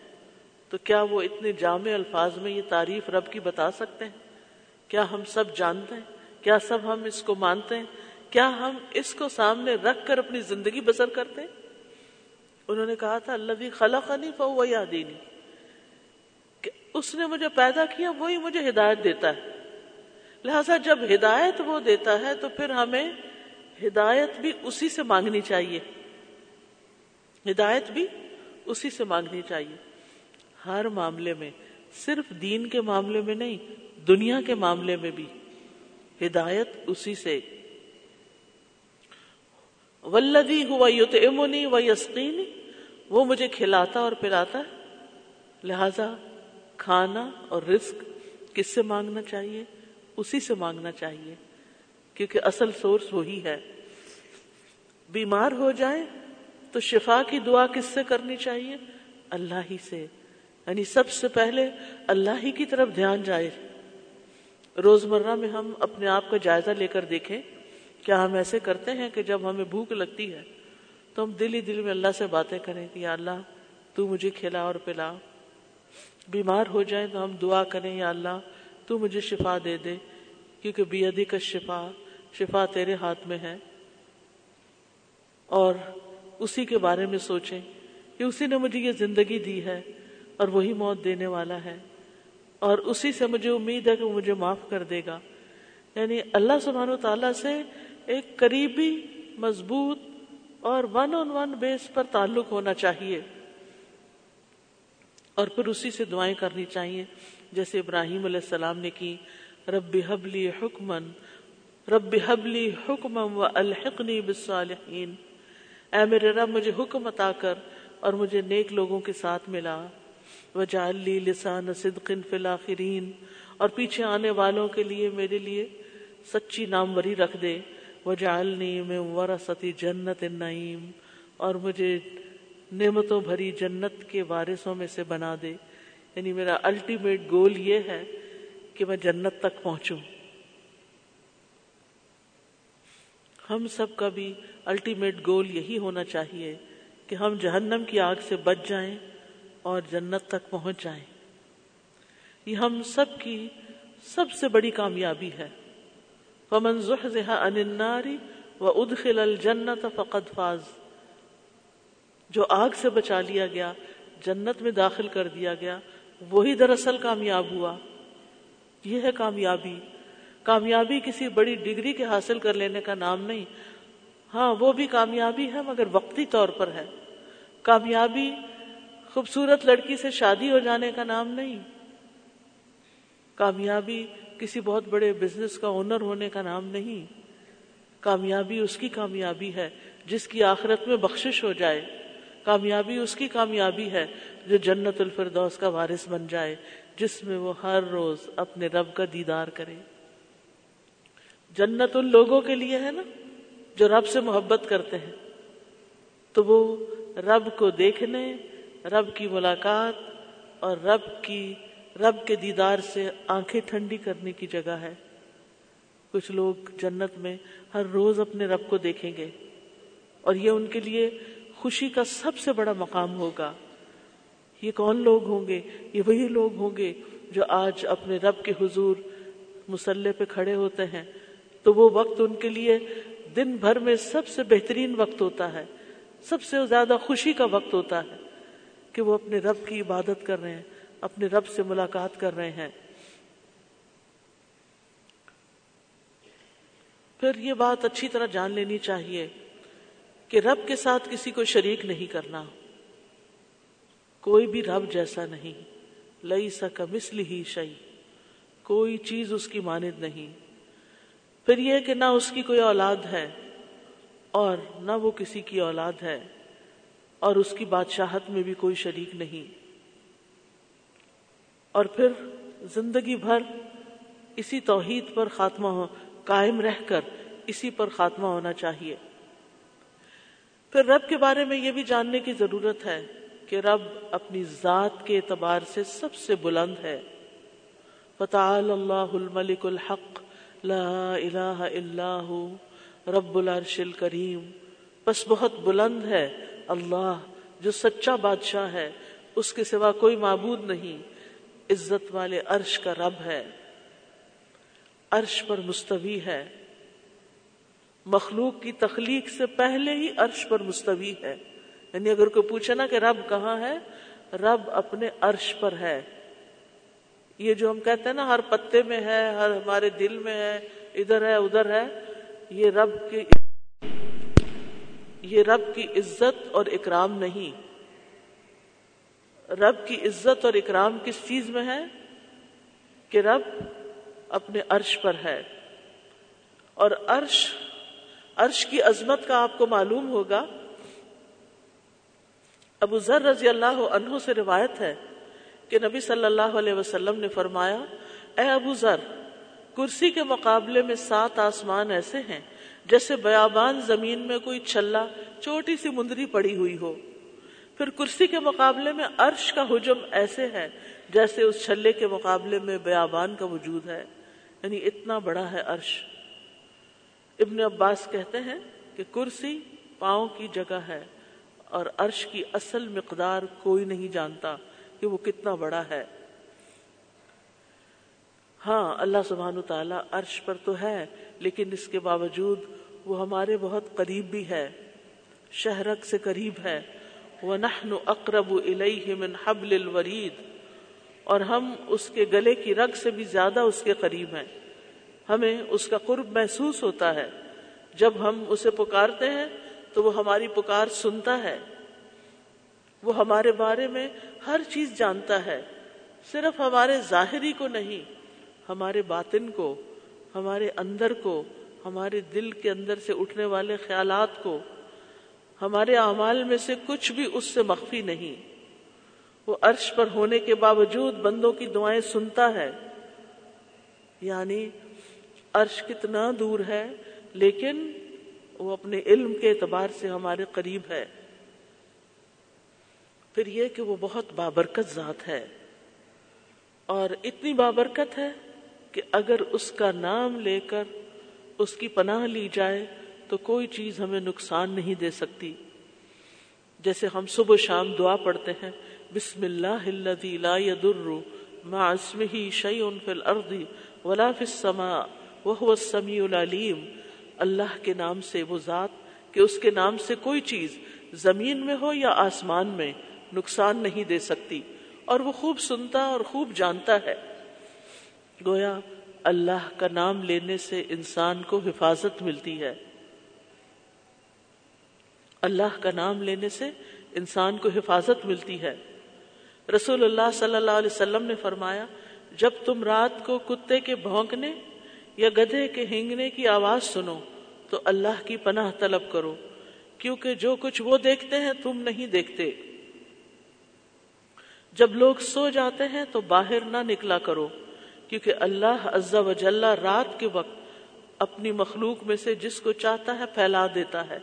تو کیا وہ اتنے جامع الفاظ میں یہ تعریف رب کی بتا سکتے ہیں؟ کیا ہم سب جانتے ہیں؟ کیا سب ہم اس کو مانتے ہیں؟ کیا ہم اس کو سامنے رکھ کر اپنی زندگی بسر کرتے انہوں نے کہا تھا اللہ خلقنی فهو يهديني کہ اس نے مجھے پیدا کیا، وہی مجھے ہدایت دیتا ہے۔ لہذا جب ہدایت وہ دیتا ہے، تو پھر ہمیں ہدایت بھی اسی سے مانگنی چاہیے۔ ہدایت بھی اسی سے مانگنی چاہیے۔ ہر معاملے میں، صرف دین کے معاملے میں نہیں، دنیا کے معاملے میں بھی ہدایت اسی سے ولدی ہوا یوت امنی و یسقینی، وہ مجھے کھلاتا اور پلاتا ہے۔ لہذا کھانا اور رزق کس سے مانگنا چاہیے؟ اسی سے مانگنا چاہیے، کیونکہ اصل سورس وہی ہے۔ بیمار ہو جائیں تو شفا کی دعا کس سے کرنی چاہیے؟ اللہ ہی سے۔ یعنی سب سے پہلے اللہ ہی کی طرف دھیان جائے۔ روزمرہ میں ہم اپنے آپ کا جائزہ لے کر دیکھیں۔ کیا ہم ایسے کرتے ہیں کہ جب ہمیں بھوک لگتی ہے تو ہم دل ہی دل میں اللہ سے باتیں کریں کہ یا اللہ، تو مجھے کھلا اور پلا۔ بیمار ہو جائیں تو ہم دعا کریں، یا اللہ، تو مجھے شفا دے دے۔ کیونکہ بیدی کا شفا شفا تیرے ہاتھ میں ہے۔ اور اسی کے بارے میں سوچیں کہ اسی نے مجھے یہ زندگی دی ہے اور وہی موت دینے والا ہے۔ اور اسی سے مجھے امید ہے کہ وہ مجھے معاف کر دے گا۔ یعنی اللہ سبحان و تعالیٰ سے ایک قریبی، مضبوط اور ون آن ون بیس پر تعلق ہونا چاہیے۔ اور پھر اسی سے دعائیں کرنی چاہیے۔ جیسے ابراہیم علیہ السلام نے کی، رب حبلی حکمن، رب حبلی حکم و الحقنی بالصالحین۔ اے میرے رب، مجھے حکم عطا کر اور مجھے نیک لوگوں کے ساتھ ملا۔ وجعل لی لسان صدق فی الاخرین۔ اور پیچھے آنے والوں کے لیے، میرے لیے سچی ناموری رکھ دے۔ وجعلنی من ورثت جنت النعیم، اور مجھے نعمتوں بھری جنت کے وارثوں میں سے بنا دے۔ یعنی میرا الٹیمیٹ گول یہ ہے کہ میں جنت تک پہنچوں۔ ہم سب کا بھی الٹیمیٹ گول یہی ہونا چاہیے کہ ہم جہنم کی آگ سے بچ جائیں اور جنت تک پہنچ جائیں۔ یہ ہم سب کی سب سے بڑی کامیابی ہے۔ ومن زحزح عن النار وادخل الجنت فقد فاز۔ جو آگ سے بچا لیا گیا، جنت میں داخل کر دیا گیا، وہی دراصل کامیاب ہوا۔ یہ ہے کامیابی۔ کامیابی کسی بڑی ڈگری کے حاصل کر لینے کا نام نہیں۔ ہاں وہ بھی کامیابی ہے، مگر وقتی طور پر ہے۔ کامیابی خوبصورت لڑکی سے شادی ہو جانے کا نام نہیں۔ کامیابی کسی بہت بڑے بزنس کا اونر ہونے کا نام نہیں، کامیابی اس کی کامیابی ہے جس کی آخرت میں بخشش ہو جائے۔ کامیابی اس کی کامیابی ہے جو جنت الفردوس کا وارث بن جائے، جس میں وہ ہر روز اپنے رب کا دیدار کرے۔ جنت ان لوگوں کے لیے ہے نا جو رب سے محبت کرتے ہیں۔ تو وہ رب کو دیکھنے، رب کی ملاقات اور رب کی رب کے دیدار سے آنکھیں ٹھنڈی کرنے کی جگہ ہے۔ کچھ لوگ جنت میں ہر روز اپنے رب کو دیکھیں گے اور یہ ان کے لیے خوشی کا سب سے بڑا مقام ہوگا۔ یہ کون لوگ ہوں گے؟ یہ وہی لوگ ہوں گے جو آج اپنے رب کے حضور مسلح پہ کھڑے ہوتے ہیں۔ تو وہ وقت ان کے لیے دن بھر میں سب سے بہترین وقت ہوتا ہے، سب سے زیادہ خوشی کا وقت ہوتا ہے کہ وہ اپنے رب کی عبادت کر رہے ہیں۔ اپنے رب سے ملاقات کر رہے ہیں۔ پھر یہ بات اچھی طرح جان لینی چاہیے کہ رب کے ساتھ کسی کو شریک نہیں کرنا۔ کوئی بھی رب جیسا نہیں۔ لئی سکا مسل ہی شعی کوئی چیز اس کی مانند نہیں۔ پھر یہ کہ نہ اس کی کوئی اولاد ہے اور نہ وہ کسی کی اولاد ہے اور اس کی بادشاہت میں بھی کوئی شریک نہیں۔ اور پھر زندگی بھر اسی توحید پر خاتمہ ہو، قائم رہ کر اسی پر خاتمہ ہونا چاہیے۔ پھر رب کے بارے میں یہ بھی جاننے کی ضرورت ہے کہ رب اپنی ذات کے اعتبار سے سب سے بلند ہے۔ فتعال اللہ الملک الحق، لا الہ الا ہو، رب العرش الکریم۔ بس بہت بلند ہے اللہ جو سچا بادشاہ ہے، اس کے سوا کوئی معبود نہیں۔ عزت والے عرش کا رب ہے، عرش پر مستوی ہے۔ مخلوق کی تخلیق سے پہلے ہی عرش پر مستوی ہے۔ یعنی اگر کوئی پوچھے نا کہ رب کہاں ہے، رب اپنے عرش پر ہے۔ یہ جو ہم کہتے ہیں نا، ہر پتے میں ہے، ہر ہمارے دل میں ہے، ادھر ہے ادھر ہے، یہ رب کی یہ رب کی عزت اور اکرام نہیں۔ رب کی عزت اور اکرام کس چیز میں ہے؟ کہ رب اپنے عرش پر ہے۔ اور عرش عرش کی عظمت کا آپ کو معلوم ہوگا۔ ابو ذر رضی اللہ عنہ سے روایت ہے کہ نبی صلی اللہ علیہ وسلم نے فرمایا، اے ابو ذر، کرسی کے مقابلے میں سات آسمان ایسے ہیں جیسے بیابان زمین میں کوئی چھلا چھوٹی سی مندری پڑی ہوئی ہو۔ پھر کرسی کے مقابلے میں عرش کا حجم ایسے ہے جیسے اس چھلے کے مقابلے میں بیابان کا وجود ہے۔ یعنی اتنا بڑا ہے عرش۔ ابن عباس کہتے ہیں کہ کرسی پاؤں کی جگہ ہے اور عرش کی اصل مقدار کوئی نہیں جانتا کہ وہ کتنا بڑا ہے۔ ہاں اللہ سبحان تعالیٰ عرش پر تو ہے، لیکن اس کے باوجود وہ ہمارے بہت قریب بھی ہے، شہرک سے قریب ہے۔ وہ اقرب الیہ من حبل الورید، اور ہم اس کے گلے کی رگ سے بھی زیادہ اس کے قریب ہیں۔ ہمیں اس کا قرب محسوس ہوتا ہے۔ جب ہم اسے پکارتے ہیں، تو وہ ہماری پکار سنتا ہے۔ وہ ہمارے بارے میں ہر چیز جانتا ہے۔ صرف ہمارے ظاہری کو نہیں، ہمارے باطن کو، ہمارے اندر کو، ہمارے دل کے اندر سے اٹھنے والے خیالات کو۔ ہمارے اعمال میں سے کچھ بھی اس سے مخفی نہیں۔ وہ عرش پر ہونے کے باوجود بندوں کی دعائیں سنتا ہے۔ یعنی عرش کتنا دور ہے، لیکن وہ اپنے علم کے اعتبار سے ہمارے قریب ہے۔ پھر یہ کہ وہ بہت بابرکت ذات ہے۔ اور اتنی بابرکت ہے کہ اگر اس کا نام لے کر اس کی پناہ لی جائے تو کوئی چیز ہمیں نقصان نہیں دے سکتی۔ جیسے ہم صبح شام دعا پڑھتے ہیں، بسم اللہ الذي لا يضر مع اسمه شيء في الارض ولا في السماء وهو السميع العليم اللہ کے نام سے وہ ذات کہ اس کے نام سے کوئی چیز زمین میں ہو یا آسمان میں نقصان نہیں دے سکتی۔ اور وہ خوب سنتا اور خوب جانتا ہے۔ گویا اللہ کا نام لینے سے انسان کو حفاظت ملتی ہے۔ اللہ کا نام لینے سے انسان کو حفاظت ملتی ہے۔ رسول اللہ صلی اللہ علیہ وسلم نے فرمایا، جب تم رات کو کتے کے بھونکنے یا گدھے کے ہنگنے کی آواز سنو، تو اللہ کی پناہ طلب کرو، کیونکہ جو کچھ وہ دیکھتے ہیں تم نہیں دیکھتے۔ جب لوگ سو جاتے ہیں تو باہر نہ نکلا کرو، کیونکہ اللہ عز و جلہ رات کے وقت اپنی مخلوق میں سے جس کو چاہتا ہے پھیلا دیتا ہے۔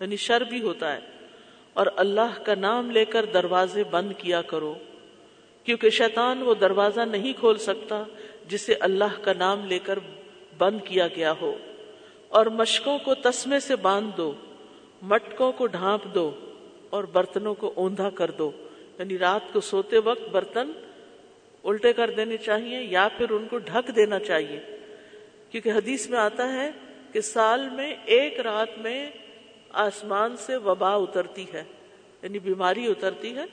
یعنی شر بھی ہوتا ہے۔ اور اللہ کا نام لے کر دروازے بند کیا کرو، کیونکہ شیطان وہ دروازہ نہیں کھول سکتا جسے اللہ کا نام لے کر بند کیا گیا ہو۔ اور مشکوں کو تسمے سے باندھ دو، مٹکوں کو ڈھانپ دو اور برتنوں کو اوندھا کر دو۔ یعنی رات کو سوتے وقت برتن الٹے کر دینے چاہیے یا پھر ان کو ڈھک دینا چاہیے۔ کیونکہ حدیث میں آتا ہے کہ سال میں ایک رات میں آسمان سے وبا اترتی ہے یعنی بیماری اترتی ہے،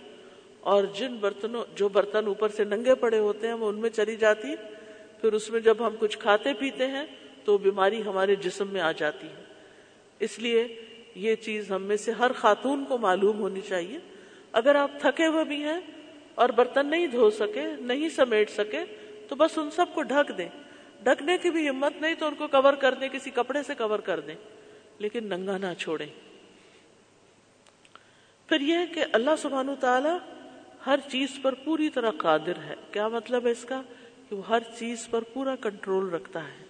اور جن برتنوں، جو برتن اوپر سے ننگے پڑے ہوتے ہیں، وہ ان میں چلی جاتی پھر اس میں جب ہم کچھ کھاتے پیتے ہیں، تو بیماری ہمارے جسم میں آ جاتی ہے۔ اس لیے یہ چیز ہم میں سے ہر خاتون کو معلوم ہونی چاہیے۔ اگر آپ تھکے ہوئے بھی ہیں اور برتن نہیں دھو سکے، نہیں سمیٹ سکے، تو بس ان سب کو ڈھک دیں۔ ڈھکنے کی بھی ہمت نہیں تو ان کو کور کر دیں، کسی کپڑے سے کور کر دیں۔ لیکن ننگا نہ چھوڑیں۔ پھر یہ کہ اللہ سبحانہ تعالی ہر چیز پر پوری طرح قادر ہے۔ کیا مطلب ہے اس کا؟ کہ وہ ہر چیز پر پورا کنٹرول رکھتا ہے۔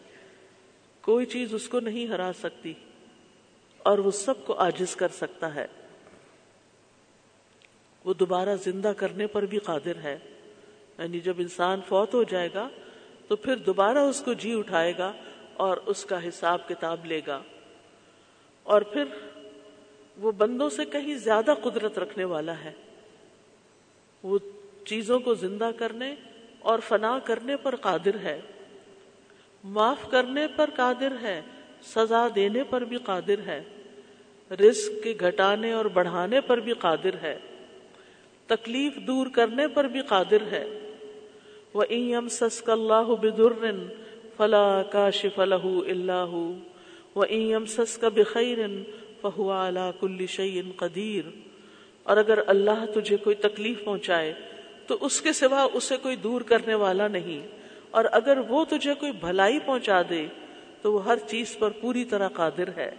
کوئی چیز اس کو نہیں ہرا سکتی اور وہ سب کو آجز کر سکتا ہے۔ وہ دوبارہ زندہ کرنے پر بھی قادر ہے۔ یعنی جب انسان فوت ہو جائے گا تو پھر دوبارہ اس کو جی اٹھائے گا اور اس کا حساب کتاب لے گا۔ اور پھر وہ بندوں سے کہیں زیادہ قدرت رکھنے والا ہے۔ وہ چیزوں کو زندہ کرنے اور فنا کرنے پر قادر ہے۔ معاف کرنے پر قادر ہے، سزا دینے پر بھی قادر ہے۔ رزق کے گھٹانے اور بڑھانے پر بھی قادر ہے۔ تکلیف دور کرنے پر بھی قادر ہے۔ وہ ایم سسک اللہ بدر فلا کاشف له اللہ وَإِن يَمْسَسْكَ بِخَيْرٍ فَهُوَ عَلَى كُلِّ شَيْءٍ قَدِيرٍ۔ اور اگر اللہ تجھے کوئی تکلیف پہنچائے، تو اس کے سوا اسے کوئی دور کرنے والا نہیں۔ اور اگر وہ تجھے کوئی بھلائی پہنچا دے، تو وہ ہر چیز پر پوری طرح قادر ہے۔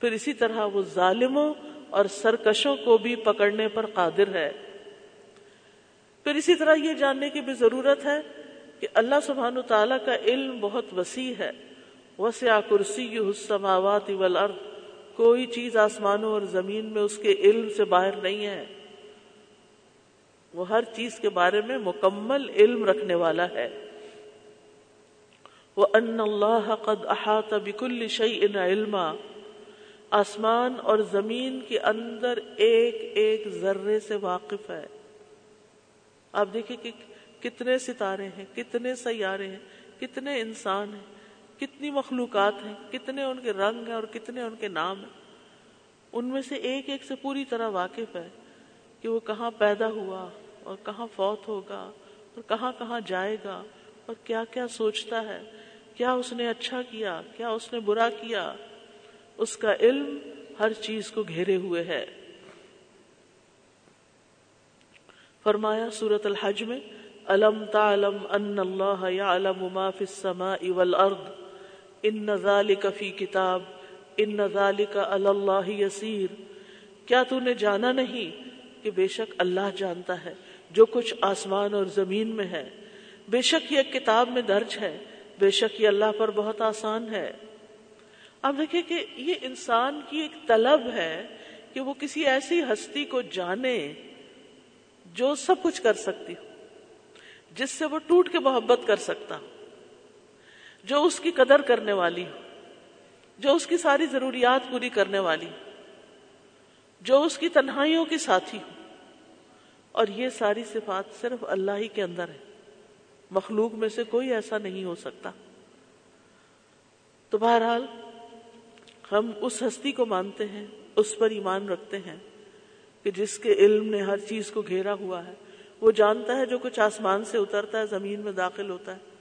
پھر اسی طرح وہ ظالموں اور سرکشوں کو بھی پکڑنے پر قادر ہے۔ پھر اسی طرح یہ جاننے کی بھی ضرورت ہے کہ اللہ سبحانہ تعالیٰ کا علم بہت وسیع ہے۔ وسع کرسی السماوات والارض، کوئی چیز آسمانوں اور زمین میں اس کے علم سے باہر نہیں ہے۔ وہ ہر چیز کے بارے میں مکمل علم رکھنے والا ہے۔ وہ ان اللہ قد احاط بكل شيء علما۔ آسمان اور زمین کے اندر ایک ایک ذرے سے واقف ہے۔ آپ دیکھیں کہ کتنے ستارے ہیں، کتنے سیارے ہیں، کتنے انسان ہیں۔ کتنی مخلوقات ہیں، کتنے ان کے رنگ ہیں اور کتنے ان کے نام ہیں۔ ان میں سے ایک ایک سے پوری طرح واقف ہے کہ وہ کہاں پیدا ہوا اور کہاں فوت ہوگا اور کہاں کہاں جائے گا اور کیا کیا سوچتا ہے، کیا اس نے اچھا کیا کیا اس نے برا کیا۔ اس کا علم ہر چیز کو گھیرے ہوئے ہے۔ فرمایا سورت الحج میں، الم تعلم ان اللہ يعلم ما في السماء والارض؟ ان ذلك في کتاب ان ذلك على الله يسير۔ کیا تو نے جانا نہیں کہ بے شک اللہ جانتا ہے جو کچھ آسمان اور زمین میں ہے؟ بے شک یہ کتاب میں درج ہے، بے شک یہ اللہ پر بہت آسان ہے۔ اب دیکھیں کہ یہ انسان کی ایک طلب ہے کہ وہ کسی ایسی ہستی کو جانے جو سب کچھ کر سکتی ہو، جس سے وہ ٹوٹ کے محبت کر سکتا جو اس کی قدر کرنے والی ہو جو اس کی ساری ضروریات پوری کرنے والی جو اس کی تنہائیوں کی ساتھی ہو اور یہ ساری صفات صرف اللہ ہی کے اندر ہے مخلوق میں سے کوئی ایسا نہیں ہو سکتا۔ تو بہرحال، ہم اس ہستی کو مانتے ہیں، اس پر ایمان رکھتے ہیں کہ جس کے علم نے ہر چیز کو گھیرا ہوا ہے۔ وہ جانتا ہے جو کچھ آسمان سے اترتا ہے، زمین میں داخل ہوتا ہے۔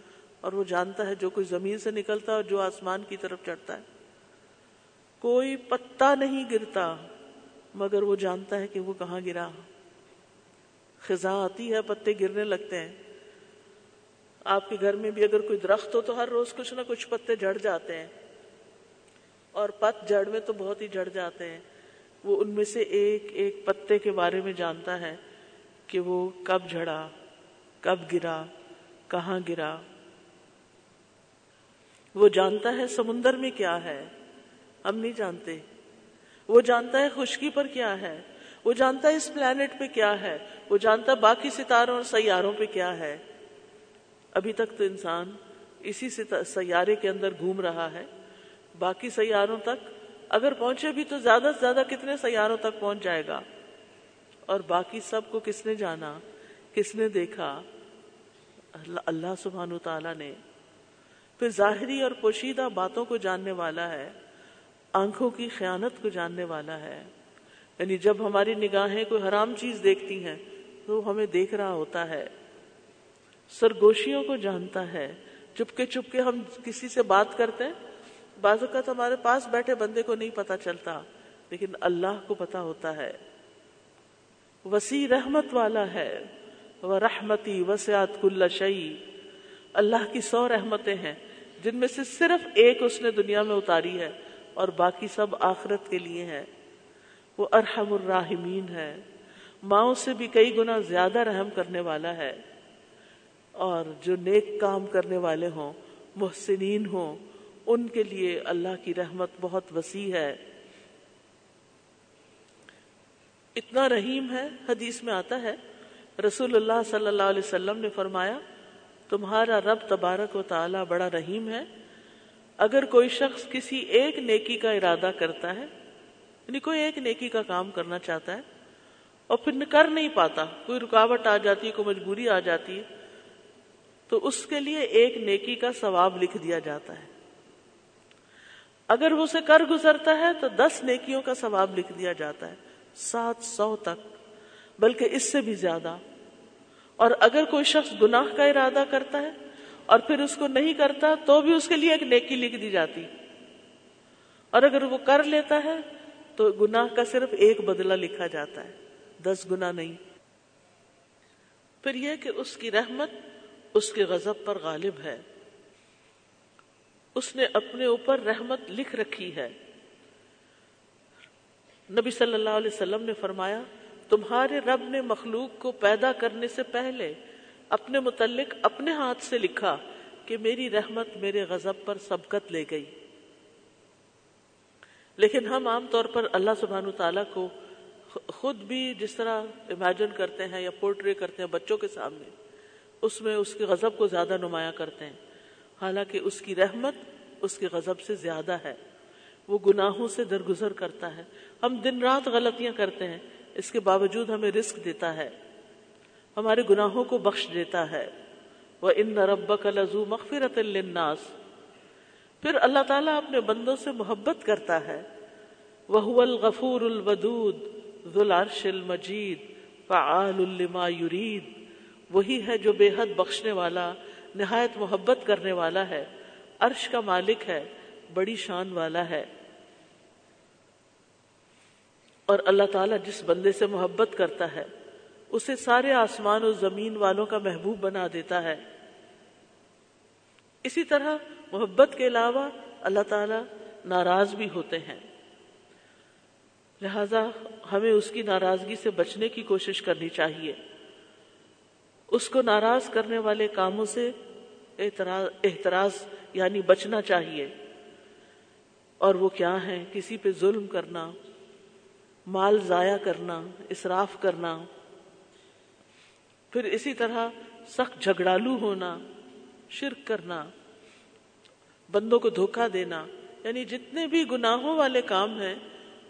اور وہ جانتا ہے جو کچھ زمین سے نکلتا ہے اور جو آسمان کی طرف چڑھتا ہے۔ کوئی پتا نہیں گرتا، مگر وہ جانتا ہے کہ وہ کہاں گرا۔ خزاں آتی ہے، پتے گرنے لگتے ہیں۔ آپ کے گھر میں بھی اگر کوئی درخت ہو تو ہر روز کچھ نہ کچھ پتے جڑ جاتے ہیں۔ اور پت جڑ میں تو بہت ہی جڑ جاتے ہیں۔ وہ ان میں سے ایک ایک پتے کے بارے میں جانتا ہے کہ وہ کب جھڑا، کب گرا، کہاں گرا۔ وہ جانتا ہے سمندر میں کیا ہے؟ ہم نہیں جانتے۔ وہ جانتا ہے خشکی پر کیا ہے؟ وہ جانتا ہے اس پلانٹ پہ کیا ہے؟ وہ جانتا ہے باقی ستاروں اور سیاروں پہ کیا ہے؟ ابھی تک تو انسان اسی سیارے کے اندر گھوم رہا ہے۔ باقی سیاروں تک اگر پہنچے بھی تو زیادہ سے زیادہ کتنے سیاروں تک پہنچ جائے گا؟ اور باقی سب کو کس نے جانا؟ کس نے دیکھا؟ اللہ سبحان تعالی نے پھر ظاہری اور پوشیدہ باتوں کو جاننے والا ہے، آنکھوں کی خیانت کو جاننے والا ہے۔ یعنی جب ہماری نگاہیں کوئی حرام چیز دیکھتی ہیں تو ہمیں دیکھ رہا ہوتا ہے۔ سرگوشیوں کو جانتا ہے۔ چپکے چپکے ہم کسی سے بات کرتے ہیں، بعض اوقات ہمارے پاس بیٹھے بندے کو نہیں پتا چلتا، لیکن اللہ کو پتا ہوتا ہے۔ وسیع رحمت والا ہے۔ وہ رحمتی وسعت کل شعی اللہ کی سو رحمتیں ہیں۔ جن میں سے صرف ایک اس نے دنیا میں اتاری ہے اور باقی سب آخرت کے لیے ہے وہ ارحم الراحمین ہے۔ ماؤں سے بھی کئی گنا زیادہ رحم کرنے والا ہے۔ اور جو نیک کام کرنے والے ہوں، محسنین ہوں، ان کے لیے اللہ کی رحمت بہت وسیع ہے۔ اتنا رحیم ہے، حدیث میں آتا ہے۔ رسول اللہ صلی اللہ علیہ وسلم نے فرمایا تمہارا رب تبارک و تعالی بڑا رحیم ہے۔ اگر کوئی شخص کسی ایک نیکی کا ارادہ کرتا ہے یعنی کوئی ایک نیکی کا کام کرنا چاہتا ہے اور پھر کر نہیں پاتا، کوئی رکاوٹ آ جاتی ہے، کوئی مجبوری آ جاتی ہے، تو اس کے لیے ایک نیکی کا ثواب لکھ دیا جاتا ہے۔ اگر وہ اسے کر گزرتا ہے، تو دس نیکیوں کا ثواب لکھ دیا جاتا ہے، سات سو تک، بلکہ اس سے بھی زیادہ۔ اور اگر کوئی شخص گناہ کا ارادہ کرتا ہے اور پھر اس کو نہیں کرتا تو بھی اس کے لیے ایک نیکی لکھ دی جاتی۔ اور اگر وہ کر لیتا ہے تو گناہ کا صرف ایک بدلہ لکھا جاتا ہے، دس گنا نہیں۔ پھر یہ کہ اس کی رحمت اس کے غضب پر غالب ہے۔ اس نے اپنے اوپر رحمت لکھ رکھی ہے۔ نبی صلی اللہ علیہ وسلم نے فرمایا تمہارے رب نے مخلوق کو پیدا کرنے سے پہلے اپنے متعلق اپنے ہاتھ سے لکھا کہ میری رحمت میرے غضب پر سبقت لے گئی۔ لیکن ہم عام طور پر اللہ سبحانہ تعالیٰ کو خود بھی جس طرح امیجن کرتے ہیں یا پورٹری کرتے ہیں بچوں کے سامنے، اس میں اس کے غضب کو زیادہ نمایاں کرتے ہیں۔ حالانکہ اس کی رحمت اس کے غضب سے زیادہ ہے۔ وہ گناہوں سے درگزر کرتا ہے۔ ہم دن رات غلطیاں کرتے ہیں۔ اس کے باوجود ہمیں رزق دیتا ہے، ہمارے گناہوں کو بخش دیتا ہے۔ وہ ان رب کا لزو مغفرت پھر اللہ تعالیٰ اپنے بندوں سے محبت کرتا ہے۔ وہ الغفور الودود، ذو العرش المجید، فعال لما یرید وہی ہے جو بے حد بخشنے والا، نہایت محبت کرنے والا ہے۔ عرش کا مالک ہے، بڑی شان والا ہے۔ اور اللہ تعالیٰ جس بندے سے محبت کرتا ہے، اسے سارے آسمان و زمین والوں کا محبوب بنا دیتا ہے۔ اسی طرح محبت کے علاوہ اللہ تعالیٰ ناراض بھی ہوتے ہیں۔ لہذا ہمیں اس کی ناراضگی سے بچنے کی کوشش کرنی چاہیے۔ اس کو ناراض کرنے والے کاموں سے احتراز یعنی بچنا چاہیے۔ اور وہ کیا ہے کسی پہ ظلم کرنا۔ مال ضائع کرنا، اسراف کرنا، پھر اسی طرح سخت جھگڑالو ہونا، شرک کرنا، بندوں کو دھوکہ دینا یعنی جتنے بھی گناہوں والے کام ہیں،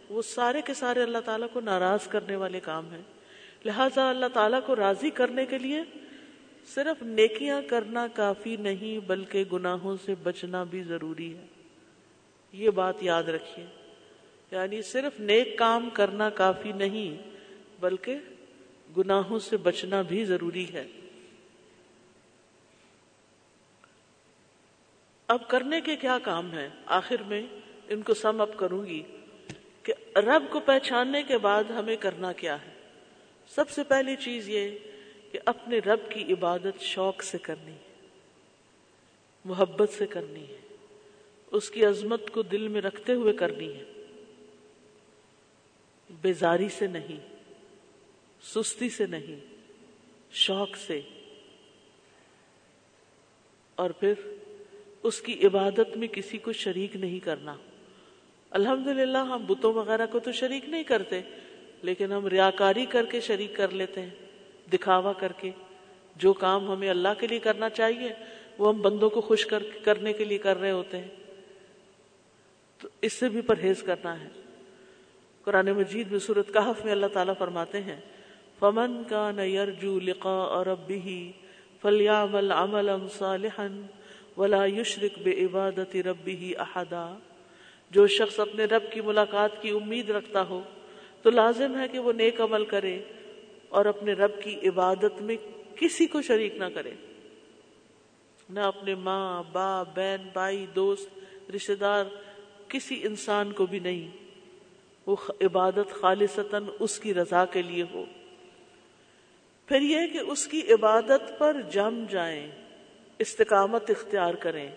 وہ سارے کے سارے اللہ تعالیٰ کو ناراض کرنے والے کام ہیں۔ لہذا اللہ تعالیٰ کو راضی کرنے کے لیے صرف نیکیاں کرنا کافی نہیں، بلکہ گناہوں سے بچنا بھی ضروری ہے۔ یہ بات یاد رکھیے۔ یعنی صرف نیک کام کرنا کافی نہیں، بلکہ گناہوں سے بچنا بھی ضروری ہے۔ اب کرنے کے کیا کام ہیں؟ آخر میں ان کو سم اپ کروں گی کہ رب کو پہچاننے کے بعد ہمیں کرنا کیا ہے۔ سب سے پہلی چیز یہ کہ اپنے رب کی عبادت شوق سے کرنی ہے، محبت سے کرنی ہے، اس کی عظمت کو دل میں رکھتے ہوئے کرنی ہے۔ بیزاری سے نہیں، سستی سے نہیں، شوق سے۔ اور پھر اس کی عبادت میں کسی کو شریک نہیں کرنا۔ الحمد للہ ہم بتوں وغیرہ کو تو شریک نہیں کرتے، لیکن ہم ریاکاری کر کے شریک کر لیتے ہیں، دکھاوا کر کے۔ جو کام ہمیں اللہ کے لیے کرنا چاہیے، وہ ہم بندوں کو خوش کر، کرنے کے لیے کر رہے ہوتے ہیں۔ تو اس سے بھی پرہیز کرنا ہے۔ قرآن مجید میں صورت کہف میں اللہ تعالیٰ فرماتے ہیں، فمن کا نیرجو لقا اور ابی فلیامل عمل صالحا ولا یشرک بے عبادت ربی احدا جو شخص اپنے رب کی ملاقات کی امید رکھتا ہو، تو لازم ہے کہ وہ نیک عمل کرے اور اپنے رب کی عبادت میں کسی کو شریک نہ کرے۔ نہ اپنے ماں، باپ، بہن، بھائی، دوست رشتے دار، کسی انسان کو بھی نہیں۔ وہ عبادت خالصتاً اس کی رضا کے لیے ہو۔ پھر یہ کہ اس کی عبادت پر جم جائیں، استقامت اختیار کریں۔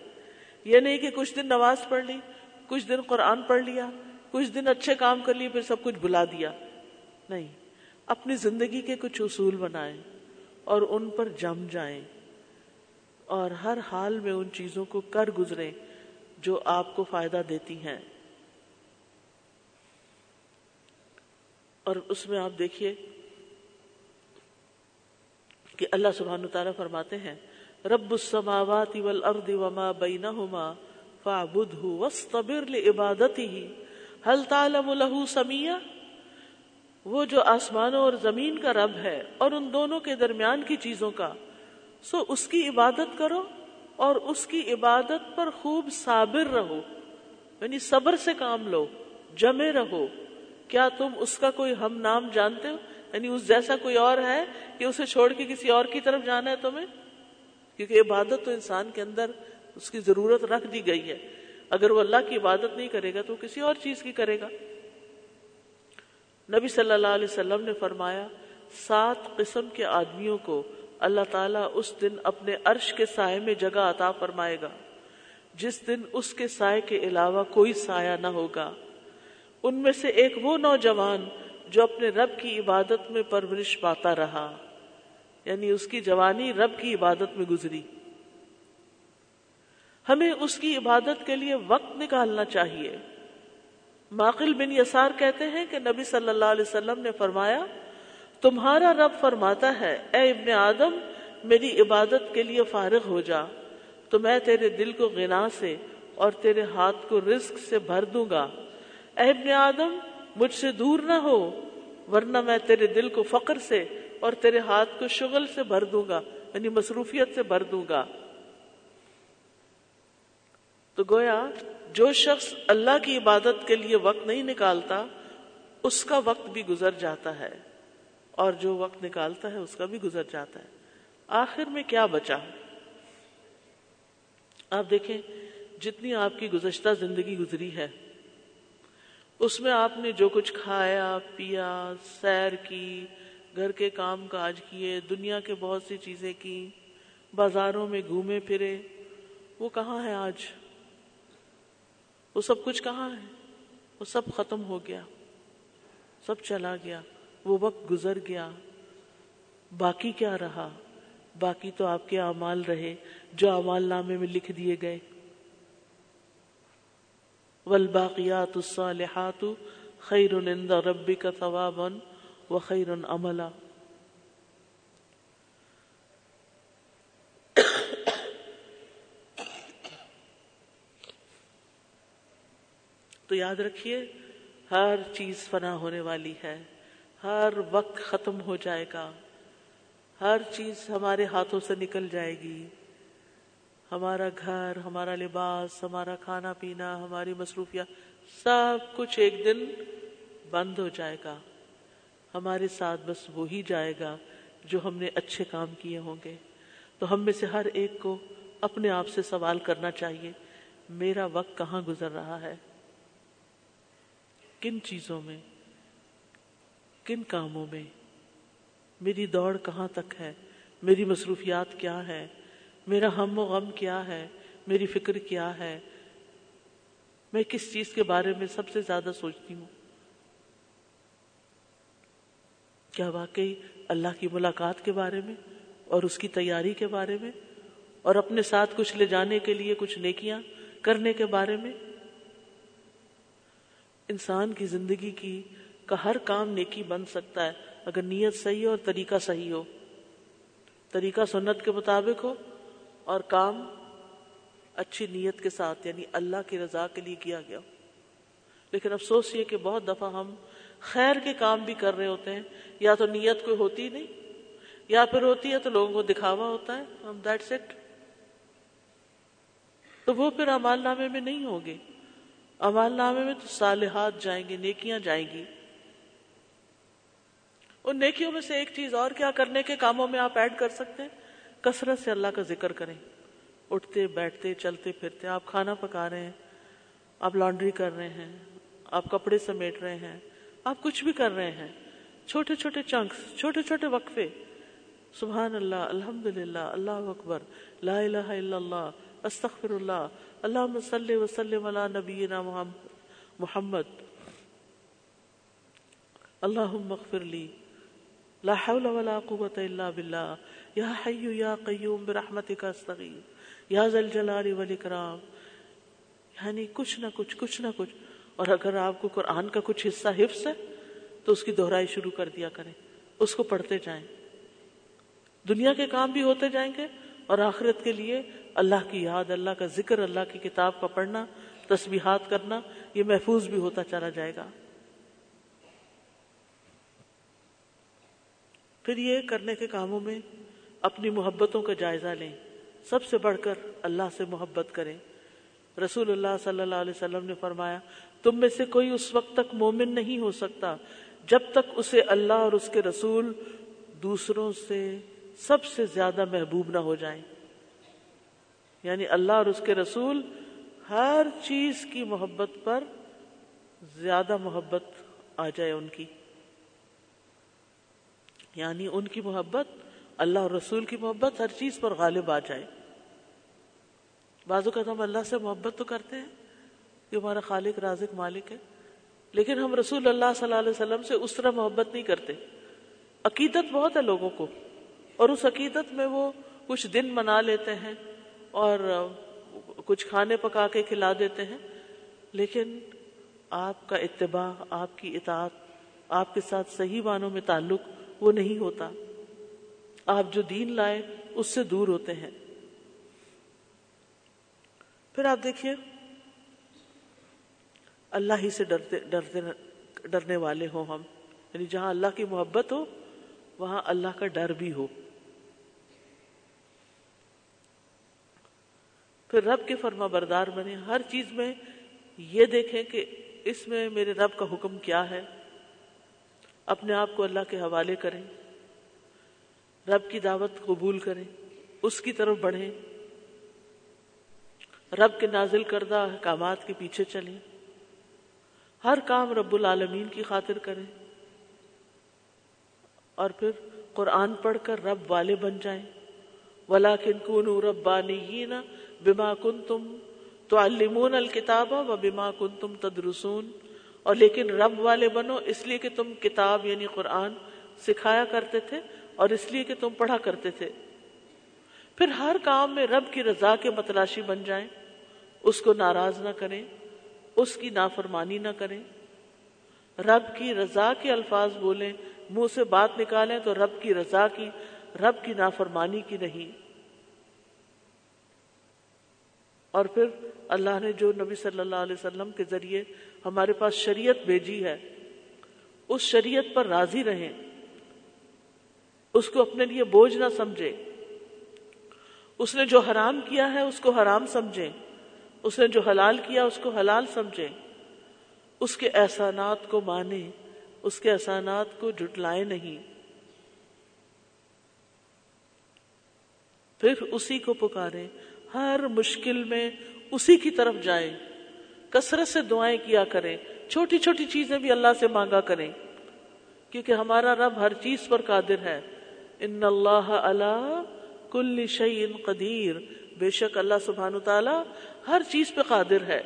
یہ نہیں کہ کچھ دن نماز پڑھ لی، کچھ دن قرآن پڑھ لیا، کچھ دن اچھے کام کر لیے، پھر سب کچھ بلا دیا۔ نہیں، اپنی زندگی کے کچھ اصول بنائیں اور ان پر جم جائیں۔ اور ہر حال میں ان چیزوں کو کر گزریں جو آپ کو فائدہ دیتی ہیں۔ اور اس میں آپ دیکھیے کہ اللہ سبحانہ تعالیٰ فرماتے ہیں، رب السماوات والارض وما بینہما فاعبدہ واستبر لعبادتہ حل تعلم له سمیہ وہ جو آسمانوں اور زمین کا رب ہے اور ان دونوں کے درمیان کی چیزوں کا، سو اس کی عبادت کرو اور اس کی عبادت پر خوب صابر رہو یعنی صبر سے کام لو، جمے رہو۔ کیا تم اس کا کوئی ہم نام جانتے ہو؟ یعنی اس جیسا کوئی اور ہے کہ اسے چھوڑ کے کسی اور کی طرف جانا ہے تمہیں؟ کیونکہ عبادت تو انسان کے اندر اس کی ضرورت رکھ دی گئی ہے۔ اگر وہ اللہ کی عبادت نہیں کرے گا تو وہ کسی اور چیز کی کرے گا۔ نبی صلی اللہ علیہ وسلم نے فرمایا، سات قسم کے آدمیوں کو اللہ تعالیٰ اس دن اپنے عرش کے سائے میں جگہ عطا فرمائے گا۔ جس دن اس کے سائے کے علاوہ کوئی سایہ نہ ہوگا۔ ان میں سے ایک وہ نوجوان جو اپنے رب کی عبادت میں پرورش پاتا رہا یعنی اس کی جوانی رب کی عبادت میں گزری۔ ہمیں اس کی عبادت کے لیے وقت نکالنا چاہیے۔ ماقل بن یسار کہتے ہیں کہ نبی صلی اللہ علیہ وسلم نے فرمایا، تمہارا رب فرماتا ہے، اے ابن آدم، میری عبادت کے لیے فارغ ہو جا، تو میں تیرے دل کو غنا سے اور تیرے ہاتھ کو رزق سے بھر دوں گا۔ اے ابن آدم، مجھ سے دور نہ ہو، ورنہ میں تیرے دل کو فقر سے اور تیرے ہاتھ کو شغل سے بھر دوں گا یعنی مصروفیت سے بھر دوں گا۔ تو گویا، جو شخص اللہ کی عبادت کے لیے وقت نہیں نکالتا، اس کا وقت بھی گزر جاتا ہے۔ اور جو وقت نکالتا ہے، اس کا بھی گزر جاتا ہے۔ آخر میں کیا بچا؟ آپ دیکھیں، جتنی آپ کی گزشتہ زندگی گزری ہے اس میں آپ نے جو کچھ کھایا، پیا، سیر کی، گھر کے کام کاج کیے، دنیا کے بہت سی چیزیں کی، بازاروں میں گھومے پھرے، وہ کہاں ہے آج؟ وہ سب کچھ کہاں ہے؟ وہ سب ختم ہو گیا، سب چلا گیا، وہ وقت گزر گیا، باقی کیا رہا؟ باقی تو آپ کے اعمال رہے، جو اعمال نامے میں لکھ دیے گئے۔ والباقیات الصالحات خیر عند ربک ثوابا وخیر عملا. تو یاد رکھیے، ہر چیز فنا ہونے والی ہے، ہر وقت ختم ہو جائے گا، ہر چیز ہمارے ہاتھوں سے نکل جائے گی۔ ہمارا گھر، ہمارا لباس، ہمارا کھانا پینا، ہماری مصروفیات سب کچھ ایک دن بند ہو جائے گا۔ ہمارے ساتھ بس وہی جائے گا جو ہم نے اچھے کام کیے ہوں گے۔ تو ہم میں سے ہر ایک کو اپنے آپ سے سوال کرنا چاہیے، میرا وقت کہاں گزر رہا ہے؟ کن چیزوں میں؟ کن کاموں میں؟ میری دوڑ کہاں تک ہے؟ میری مصروفیات کیا ہے میرا ہم و غم کیا ہے؟ میری فکر کیا ہے؟ میں کس چیز کے بارے میں سب سے زیادہ سوچتی ہوں؟ کیا واقعی اللہ کی ملاقات کے بارے میں اور اس کی تیاری کے بارے میں اور اپنے ساتھ کچھ لے جانے کے لیے کچھ نیکیاں کرنے کے بارے میں؟ انسان کی زندگی کی کا ہر کام نیکی بن سکتا ہے، اگر نیت صحیح ہو اور طریقہ صحیح ہو۔ طریقہ سنت کے مطابق ہو اور کام اچھی نیت کے ساتھ یعنی اللہ کی رضا کے لیے کیا گیا۔ لیکن افسوس یہ کہ بہت دفعہ ہم خیر کے کام بھی کر رہے ہوتے ہیں، یا تو نیت کوئی ہوتی نہیں، یا پھر ہوتی ہے تو لوگوں کو دکھاوا ہوتا ہے، ہم دیٹس اٹ تو وہ پھر امال نامے میں نہیں ہوگے امال نامے میں تو صالحات جائیں گے، نیکیاں جائیں گی۔ ان نیکیوں میں سے ایک چیز اور کیا کرنے کے کاموں میں آپ ایڈ کر سکتے ہیں؟ کثرت سے اللہ کا ذکر کریں۔ اٹھتے، بیٹھتے، چلتے پھرتے، آپ کھانا پکا رہے ہیں، آپ لانڈری کر رہے ہیں، آپ کپڑے سمیٹ رہے ہیں، آپ کچھ بھی کر رہے ہیں۔ چھوٹے چھوٹے چنکس، چھوٹے چھوٹے وقفے۔ سبحان اللہ الحمد للہ اللہ اکبر، لا الہ الا اللہ استغفر اللہ اللہ صلی وسلم علی نبینا محمد۔ اللہم اغفر لی۔ لا حول ولا قوة الا باللہ یا حی یا قیوم برحمتک استغیر یا ذل جلال والاکرام یعنی کچھ نہ کچھ کچھ نہ کچھ۔ اور اگر آپ کو قرآن کا کچھ حصہ حفظ ہے، تو اس کی دہرائی شروع کر دیا کریں۔ اس کو پڑھتے جائیں۔ دنیا کے کام بھی ہوتے جائیں گے، اور آخرت کے لیے اللہ کی یاد، اللہ کا ذکر، اللہ کی کتاب کا پڑھنا، تسبیحات کرنا، یہ محفوظ بھی ہوتا چلا جائے گا۔ پھر یہ کرنے کے کاموں میں اپنی محبتوں کا جائزہ لیں۔ سب سے بڑھ کر اللہ سے محبت کریں۔ رسول اللہ صلی اللہ علیہ وسلم نے فرمایا، تم میں سے کوئی اس وقت تک مومن نہیں ہو سکتا جب تک اسے اللہ اور اس کے رسول دوسروں سے سب سے زیادہ محبوب نہ ہو جائیں۔ یعنی اللہ اور اس کے رسول ہر چیز کی محبت پر زیادہ محبت آ جائے ان کی۔ یعنی ان کی محبت، اللہ اور رسول کی محبت ہر چیز پر غالب آ جائے۔ بعض اوقات ہم اللہ سے محبت تو کرتے ہیں کہ ہمارا خالق، رازق، مالک ہے، لیکن ہم رسول اللہ صلی اللہ علیہ وسلم سے اس طرح محبت نہیں کرتے۔ عقیدت بہت ہے لوگوں کو، اور اس عقیدت میں وہ کچھ دن منا لیتے ہیں اور کچھ کھانے پکا کے کھلا دیتے ہیں۔ لیکن آپ کا اتباع، آپ کی اطاعت، آپ کے ساتھ صحیح معنوں میں تعلق وہ نہیں ہوتا۔ آپ جو دین لائے اس سے دور ہوتے ہیں۔ پھر آپ دیکھیے، اللہ ہی سے ڈرتے ڈرتے، ڈرنے والے ہوں ہم۔ یعنی جہاں اللہ کی محبت ہو، وہاں اللہ کا ڈر بھی ہو۔ پھر رب کے فرما بردار بنے۔ ہر چیز میں یہ دیکھیں کہ اس میں میرے رب کا حکم کیا ہے۔ اپنے آپ کو اللہ کے حوالے کریں، رب کی دعوت قبول کریں، اس کی طرف بڑھیں، رب کے نازل کردہ احکامات کے پیچھے چلیں۔ ہر کام رب العالمین کی خاطر کریں۔ اور پھر قرآن پڑھ کر رب والے بن جائیں۔ ولا کن کن ربانی بما کن تم تو المون الکتاب و بما کن تم تدرسون۔ اور لیکن رب والے بنو، اس لیے کہ تم کتاب یعنی قرآن سکھایا کرتے تھے اور اس لیے کہ تم پڑھا کرتے تھے۔ پھر ہر کام میں رب کی رضا کے متلاشی بن جائیں، اس کو ناراض نہ کریں، اس کی نافرمانی نہ کریں۔ رب کی رضا کے الفاظ بولیں، منہ سے بات نکالیں تو رب کی رضا کی، رب کی نافرمانی کی نہیں۔ اور پھر اللہ نے جو نبی صلی اللہ علیہ وسلم کے ذریعے ہمارے پاس شریعت بھیجی ہے، اس شریعت پر راضی رہیں، اس کو اپنے لیے بوجھ نہ سمجھے اس نے جو حرام کیا ہے، اس کو حرام سمجھیں۔ اس نے جو حلال کیا، اس کو حلال سمجھیں۔ اس کے احسانات کو مانے اس کے احسانات کو جٹلائے نہیں۔ پھر اسی کو پکارے ہر مشکل میں اسی کی طرف جائیں۔ کثرت سے دعائیں کیا کریں، چھوٹی چھوٹی چیزیں بھی اللہ سے مانگا کریں۔ کیونکہ ہمارا رب ہر چیز پر قادر ہے۔ ان اللہ اللہ کل شعین قدیر۔ بے شک اللہ سبحان تعالیٰ ہر چیز پہ قادر ہے۔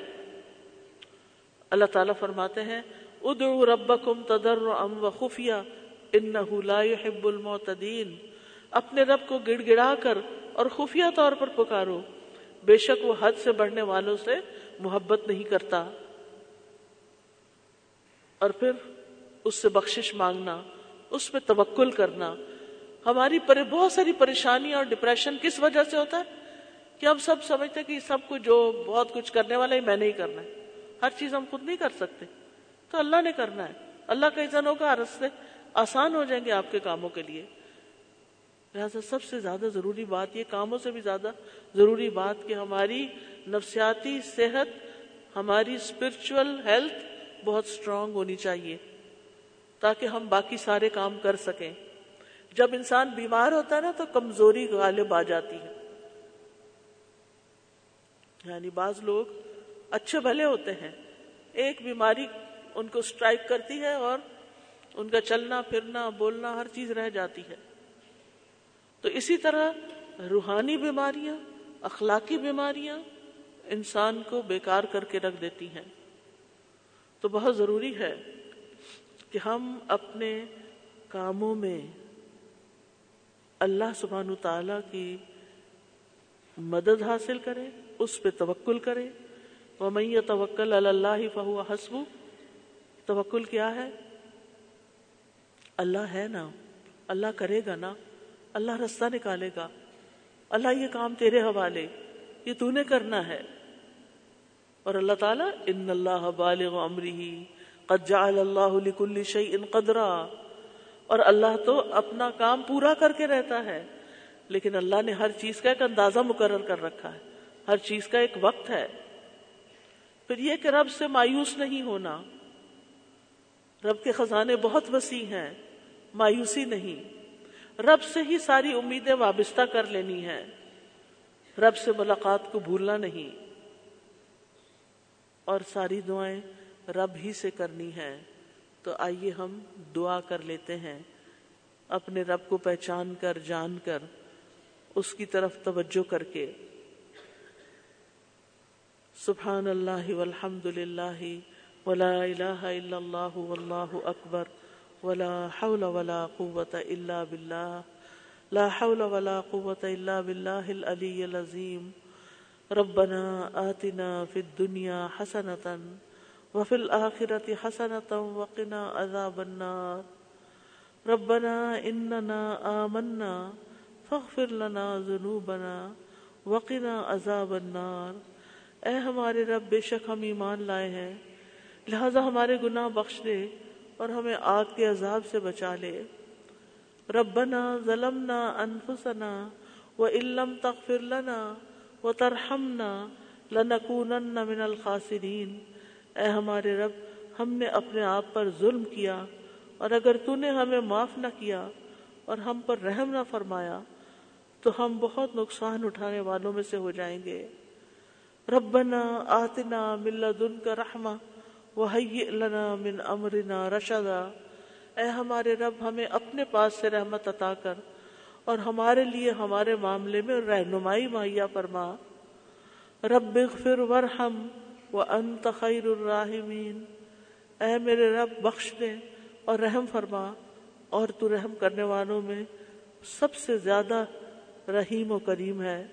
اللہ تعالیٰ فرماتے ہیں، ادعو ربکم تضرعا و خفیہ، انہو لا يحب المعتدین۔ اپنے رب کو گڑ گڑا کر اور خفیہ طور پر پکارو۔ بے شک وہ حد سے بڑھنے والوں سے محبت نہیں کرتا۔ اور پھر اس سے بخشش مانگنا، اس پہ توکل کرنا۔ ہماری پر بہت ساری پریشانی اور ڈپریشن کس وجہ سے ہوتا ہے؟ کہ ہم سب سمجھتے کہ سب کچھ جو بہت کچھ کرنے والا ہے میں نہیں کرنا ہے۔ ہر چیز ہم خود نہیں کر سکتے۔ تو اللہ نے کرنا ہے۔ اللہ کا اذن ہوگا رستے آسان ہو جائیں گے آپ کے کاموں کے لیے۔ لہٰذا سب سے زیادہ ضروری بات یہ، کاموں سے بھی زیادہ ضروری بات کہ ہماری نفسیاتی صحت، ہماری اسپرچل ہیلتھ بہت اسٹرانگ ہونی چاہیے، تاکہ ہم باقی سارے کام کر سکیں۔ جب انسان بیمار ہوتا ہے نا، تو کمزوری غالب آ جاتی ہے۔ یعنی بعض لوگ اچھے بھلے ہوتے ہیں۔ ایک بیماری ان کو سٹرائک کرتی ہے اور ان کا چلنا، پھرنا، بولنا، ہر چیز رہ جاتی ہے۔ تو اسی طرح روحانی بیماریاں، اخلاقی بیماریاں انسان کو بیکار کر کے رکھ دیتی ہیں۔ تو بہت ضروری ہے کہ ہم اپنے کاموں میں اللہ سبحانہ تعالی کی مدد حاصل کرے اس پہ توکل کرے وہ میں توکل اللہ فہو حسب توکل کیا ہے؟ اللہ ہے نا۔ اللہ کرے گا نا۔ اللہ رستہ نکالے گا۔ اللہ یہ کام تیرے حوالے، یہ تو نے کرنا ہے۔ اور اللہ تعالیٰ ان اللہ بالغ امری قد جعل اللہ لکل شیء قدرا۔ اور اللہ تو اپنا کام پورا کر کے رہتا ہے، لیکن اللہ نے ہر چیز کا ایک اندازہ مقرر کر رکھا ہے۔ ہر چیز کا ایک وقت ہے۔ پھر یہ کہ رب سے مایوس نہیں ہونا، رب کے خزانے بہت وسیع ہیں، مایوسی نہیں۔ رب سے ہی ساری امیدیں وابستہ کر لینی ہے رب سے ملاقات کو بھولنا نہیں۔ اور ساری دعائیں رب ہی سے کرنی ہے تو آئیے ہم دعا کر لیتے ہیں۔ اپنے رب کو پہچان کر، جان کر، اس کی طرف توجہ کر کے۔ سبحان اللہ والحمد للہ ولا الہ الا اللہ واللہ اکبر ولا حول ولا قوة الا باللہ۔ لا حول ولا قوة الا باللہ العلی العظیم۔ ربنا آتنا فی الدنیا حسنة وفي الآخرة حسنة وقنا عذاب النار. ربنا إننا آمنا فاغفر لنا ذنوبنا وقنا عذاب النار. اے ہمارے رب، بے شک ہم ایمان لائے ہیں، لہذا ہمارے گناہ بخش دے اور ہمیں آگ کے عذاب سے بچا لے. ربنا ظلمنا انفسنا و علم تغفر لنا و ترہمنا لنکونن من الخاسرین۔ اے ہمارے رب، ہم نے اپنے آپ پر ظلم کیا اور اگر تو نے ہمیں معاف نہ کیا اور ہم پر رحم نہ فرمایا، تو ہم بہت نقصان اٹھانے والوں میں سے ہو جائیں گے۔ ربنا آتنا من لدنک رحمہ وحیئ لنا من امرنا رشدا اے ہمارے رب، ہمیں اپنے پاس سے رحمت عطا کر اور ہمارے لیے ہمارے معاملے میں رہنمائی مہیا فرما۔ رب اغفر ورحم وانت خیر الراحمین۔ اے میرے رب، بخش دے اور رحم فرما۔ اور تو رحم کرنے والوں میں سب سے زیادہ رحیم و کریم ہے۔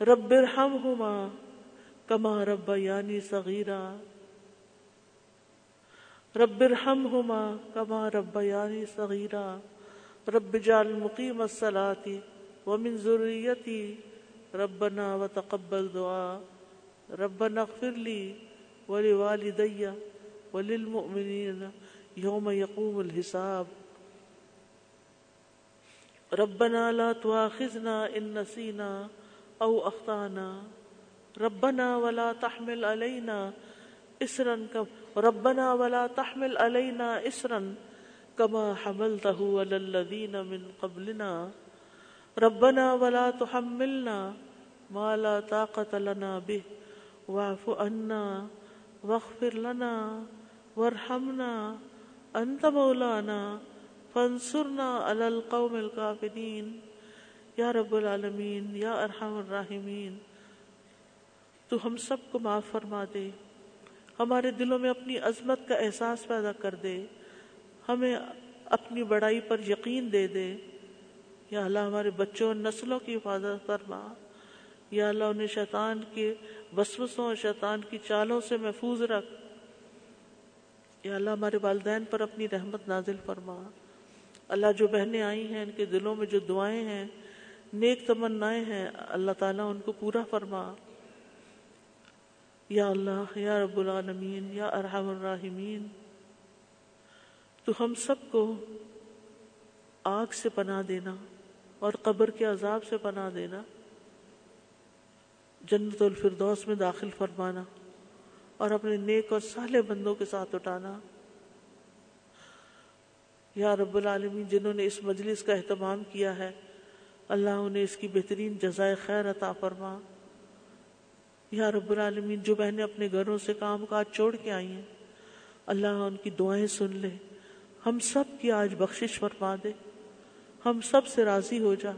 رب ارحمہما کما رب یعنی صغیرہ رب ارحمہما کما رب یعنی صغیرہ رب جعل مقیم الصلاة ومن ذریتی ربنا وتقبل دعا ربنا اغفر لی ولوالدی وللمؤمنین یوم یقوم الحساب. ربنا لا تواخذنا ان نسینا او اخطانا ربنا ولا تحمل علينا اسرا ربنا ولا تحمل علينا اسرا كما حملته على الذين من قبلنا. ربنا ولا تحملنا ما لا طاقة لنا به. واعف عنا واغفر لنا وارحمنا. انت مولانا فانصرنا على القوم الكافرين یا رب العالمین یا ارحم الراحمین تو ہم سب کو معاف فرما دے، ہمارے دلوں میں اپنی عظمت کا احساس پیدا کر دے ہمیں اپنی بڑائی پر یقین دے دے۔ یا اللہ ہمارے بچوں اور نسلوں کی حفاظت فرما۔ یا اللہ انہیں شیطان کے وسوسوں اور شیطان کی چالوں سے محفوظ رکھ۔ یا اللہ ہمارے والدین پر اپنی رحمت نازل فرما۔ اللہ جو بہنیں آئی ہیں، ان کے دلوں میں جو دعائیں ہیں، نیک تمنائیں ہیں، اللہ تعالیٰ ان کو پورا فرما۔ یا اللہ، یا رب العالمین، یا ارحم الراحمین۔ تو ہم سب کو آگ سے پناہ دینا اور قبر کے عذاب سے پناہ دینا، جنت الفردوس میں داخل فرمانا اور اپنے نیک اور صالح بندوں کے ساتھ اٹھانا۔ یا رب العالمین، جنہوں نے اس مجلس کا اہتمام کیا ہے، اللہ انہیں اس کی بہترین جزائے خیر عطا فرما۔ یا رب العالمین، جو بہنیں اپنے گھروں سے کام کاج چھوڑ کے آئی ہیں، اللہ ان کی دعائیں سن لے۔ ہم سب کی آج بخشش فرما دے۔ ہم سب سے راضی ہو جا۔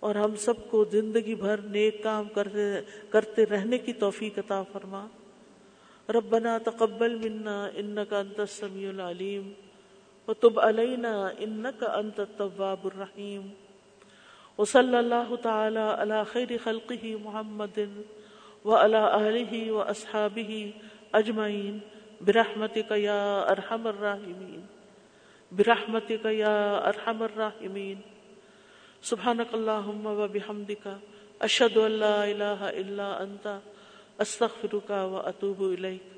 اور ہم سب کو زندگی بھر نیک کام کرتے کرتے رہنے کی توفیق عطا فرما۔ ربنا تقبل منا انك انت السميع العليم وتب علينا انك انت التواب الرحيم وصلى الله تعالى على خير خلقه محمد وعلى آله وأصحابه أجمعين برحمتك يا ارحم الراحمين برحمتك يا ارحم الراحمين سبحانك اللهم وبحمدك اشهد ان لا اله الا انت استغفرك واتوب اليك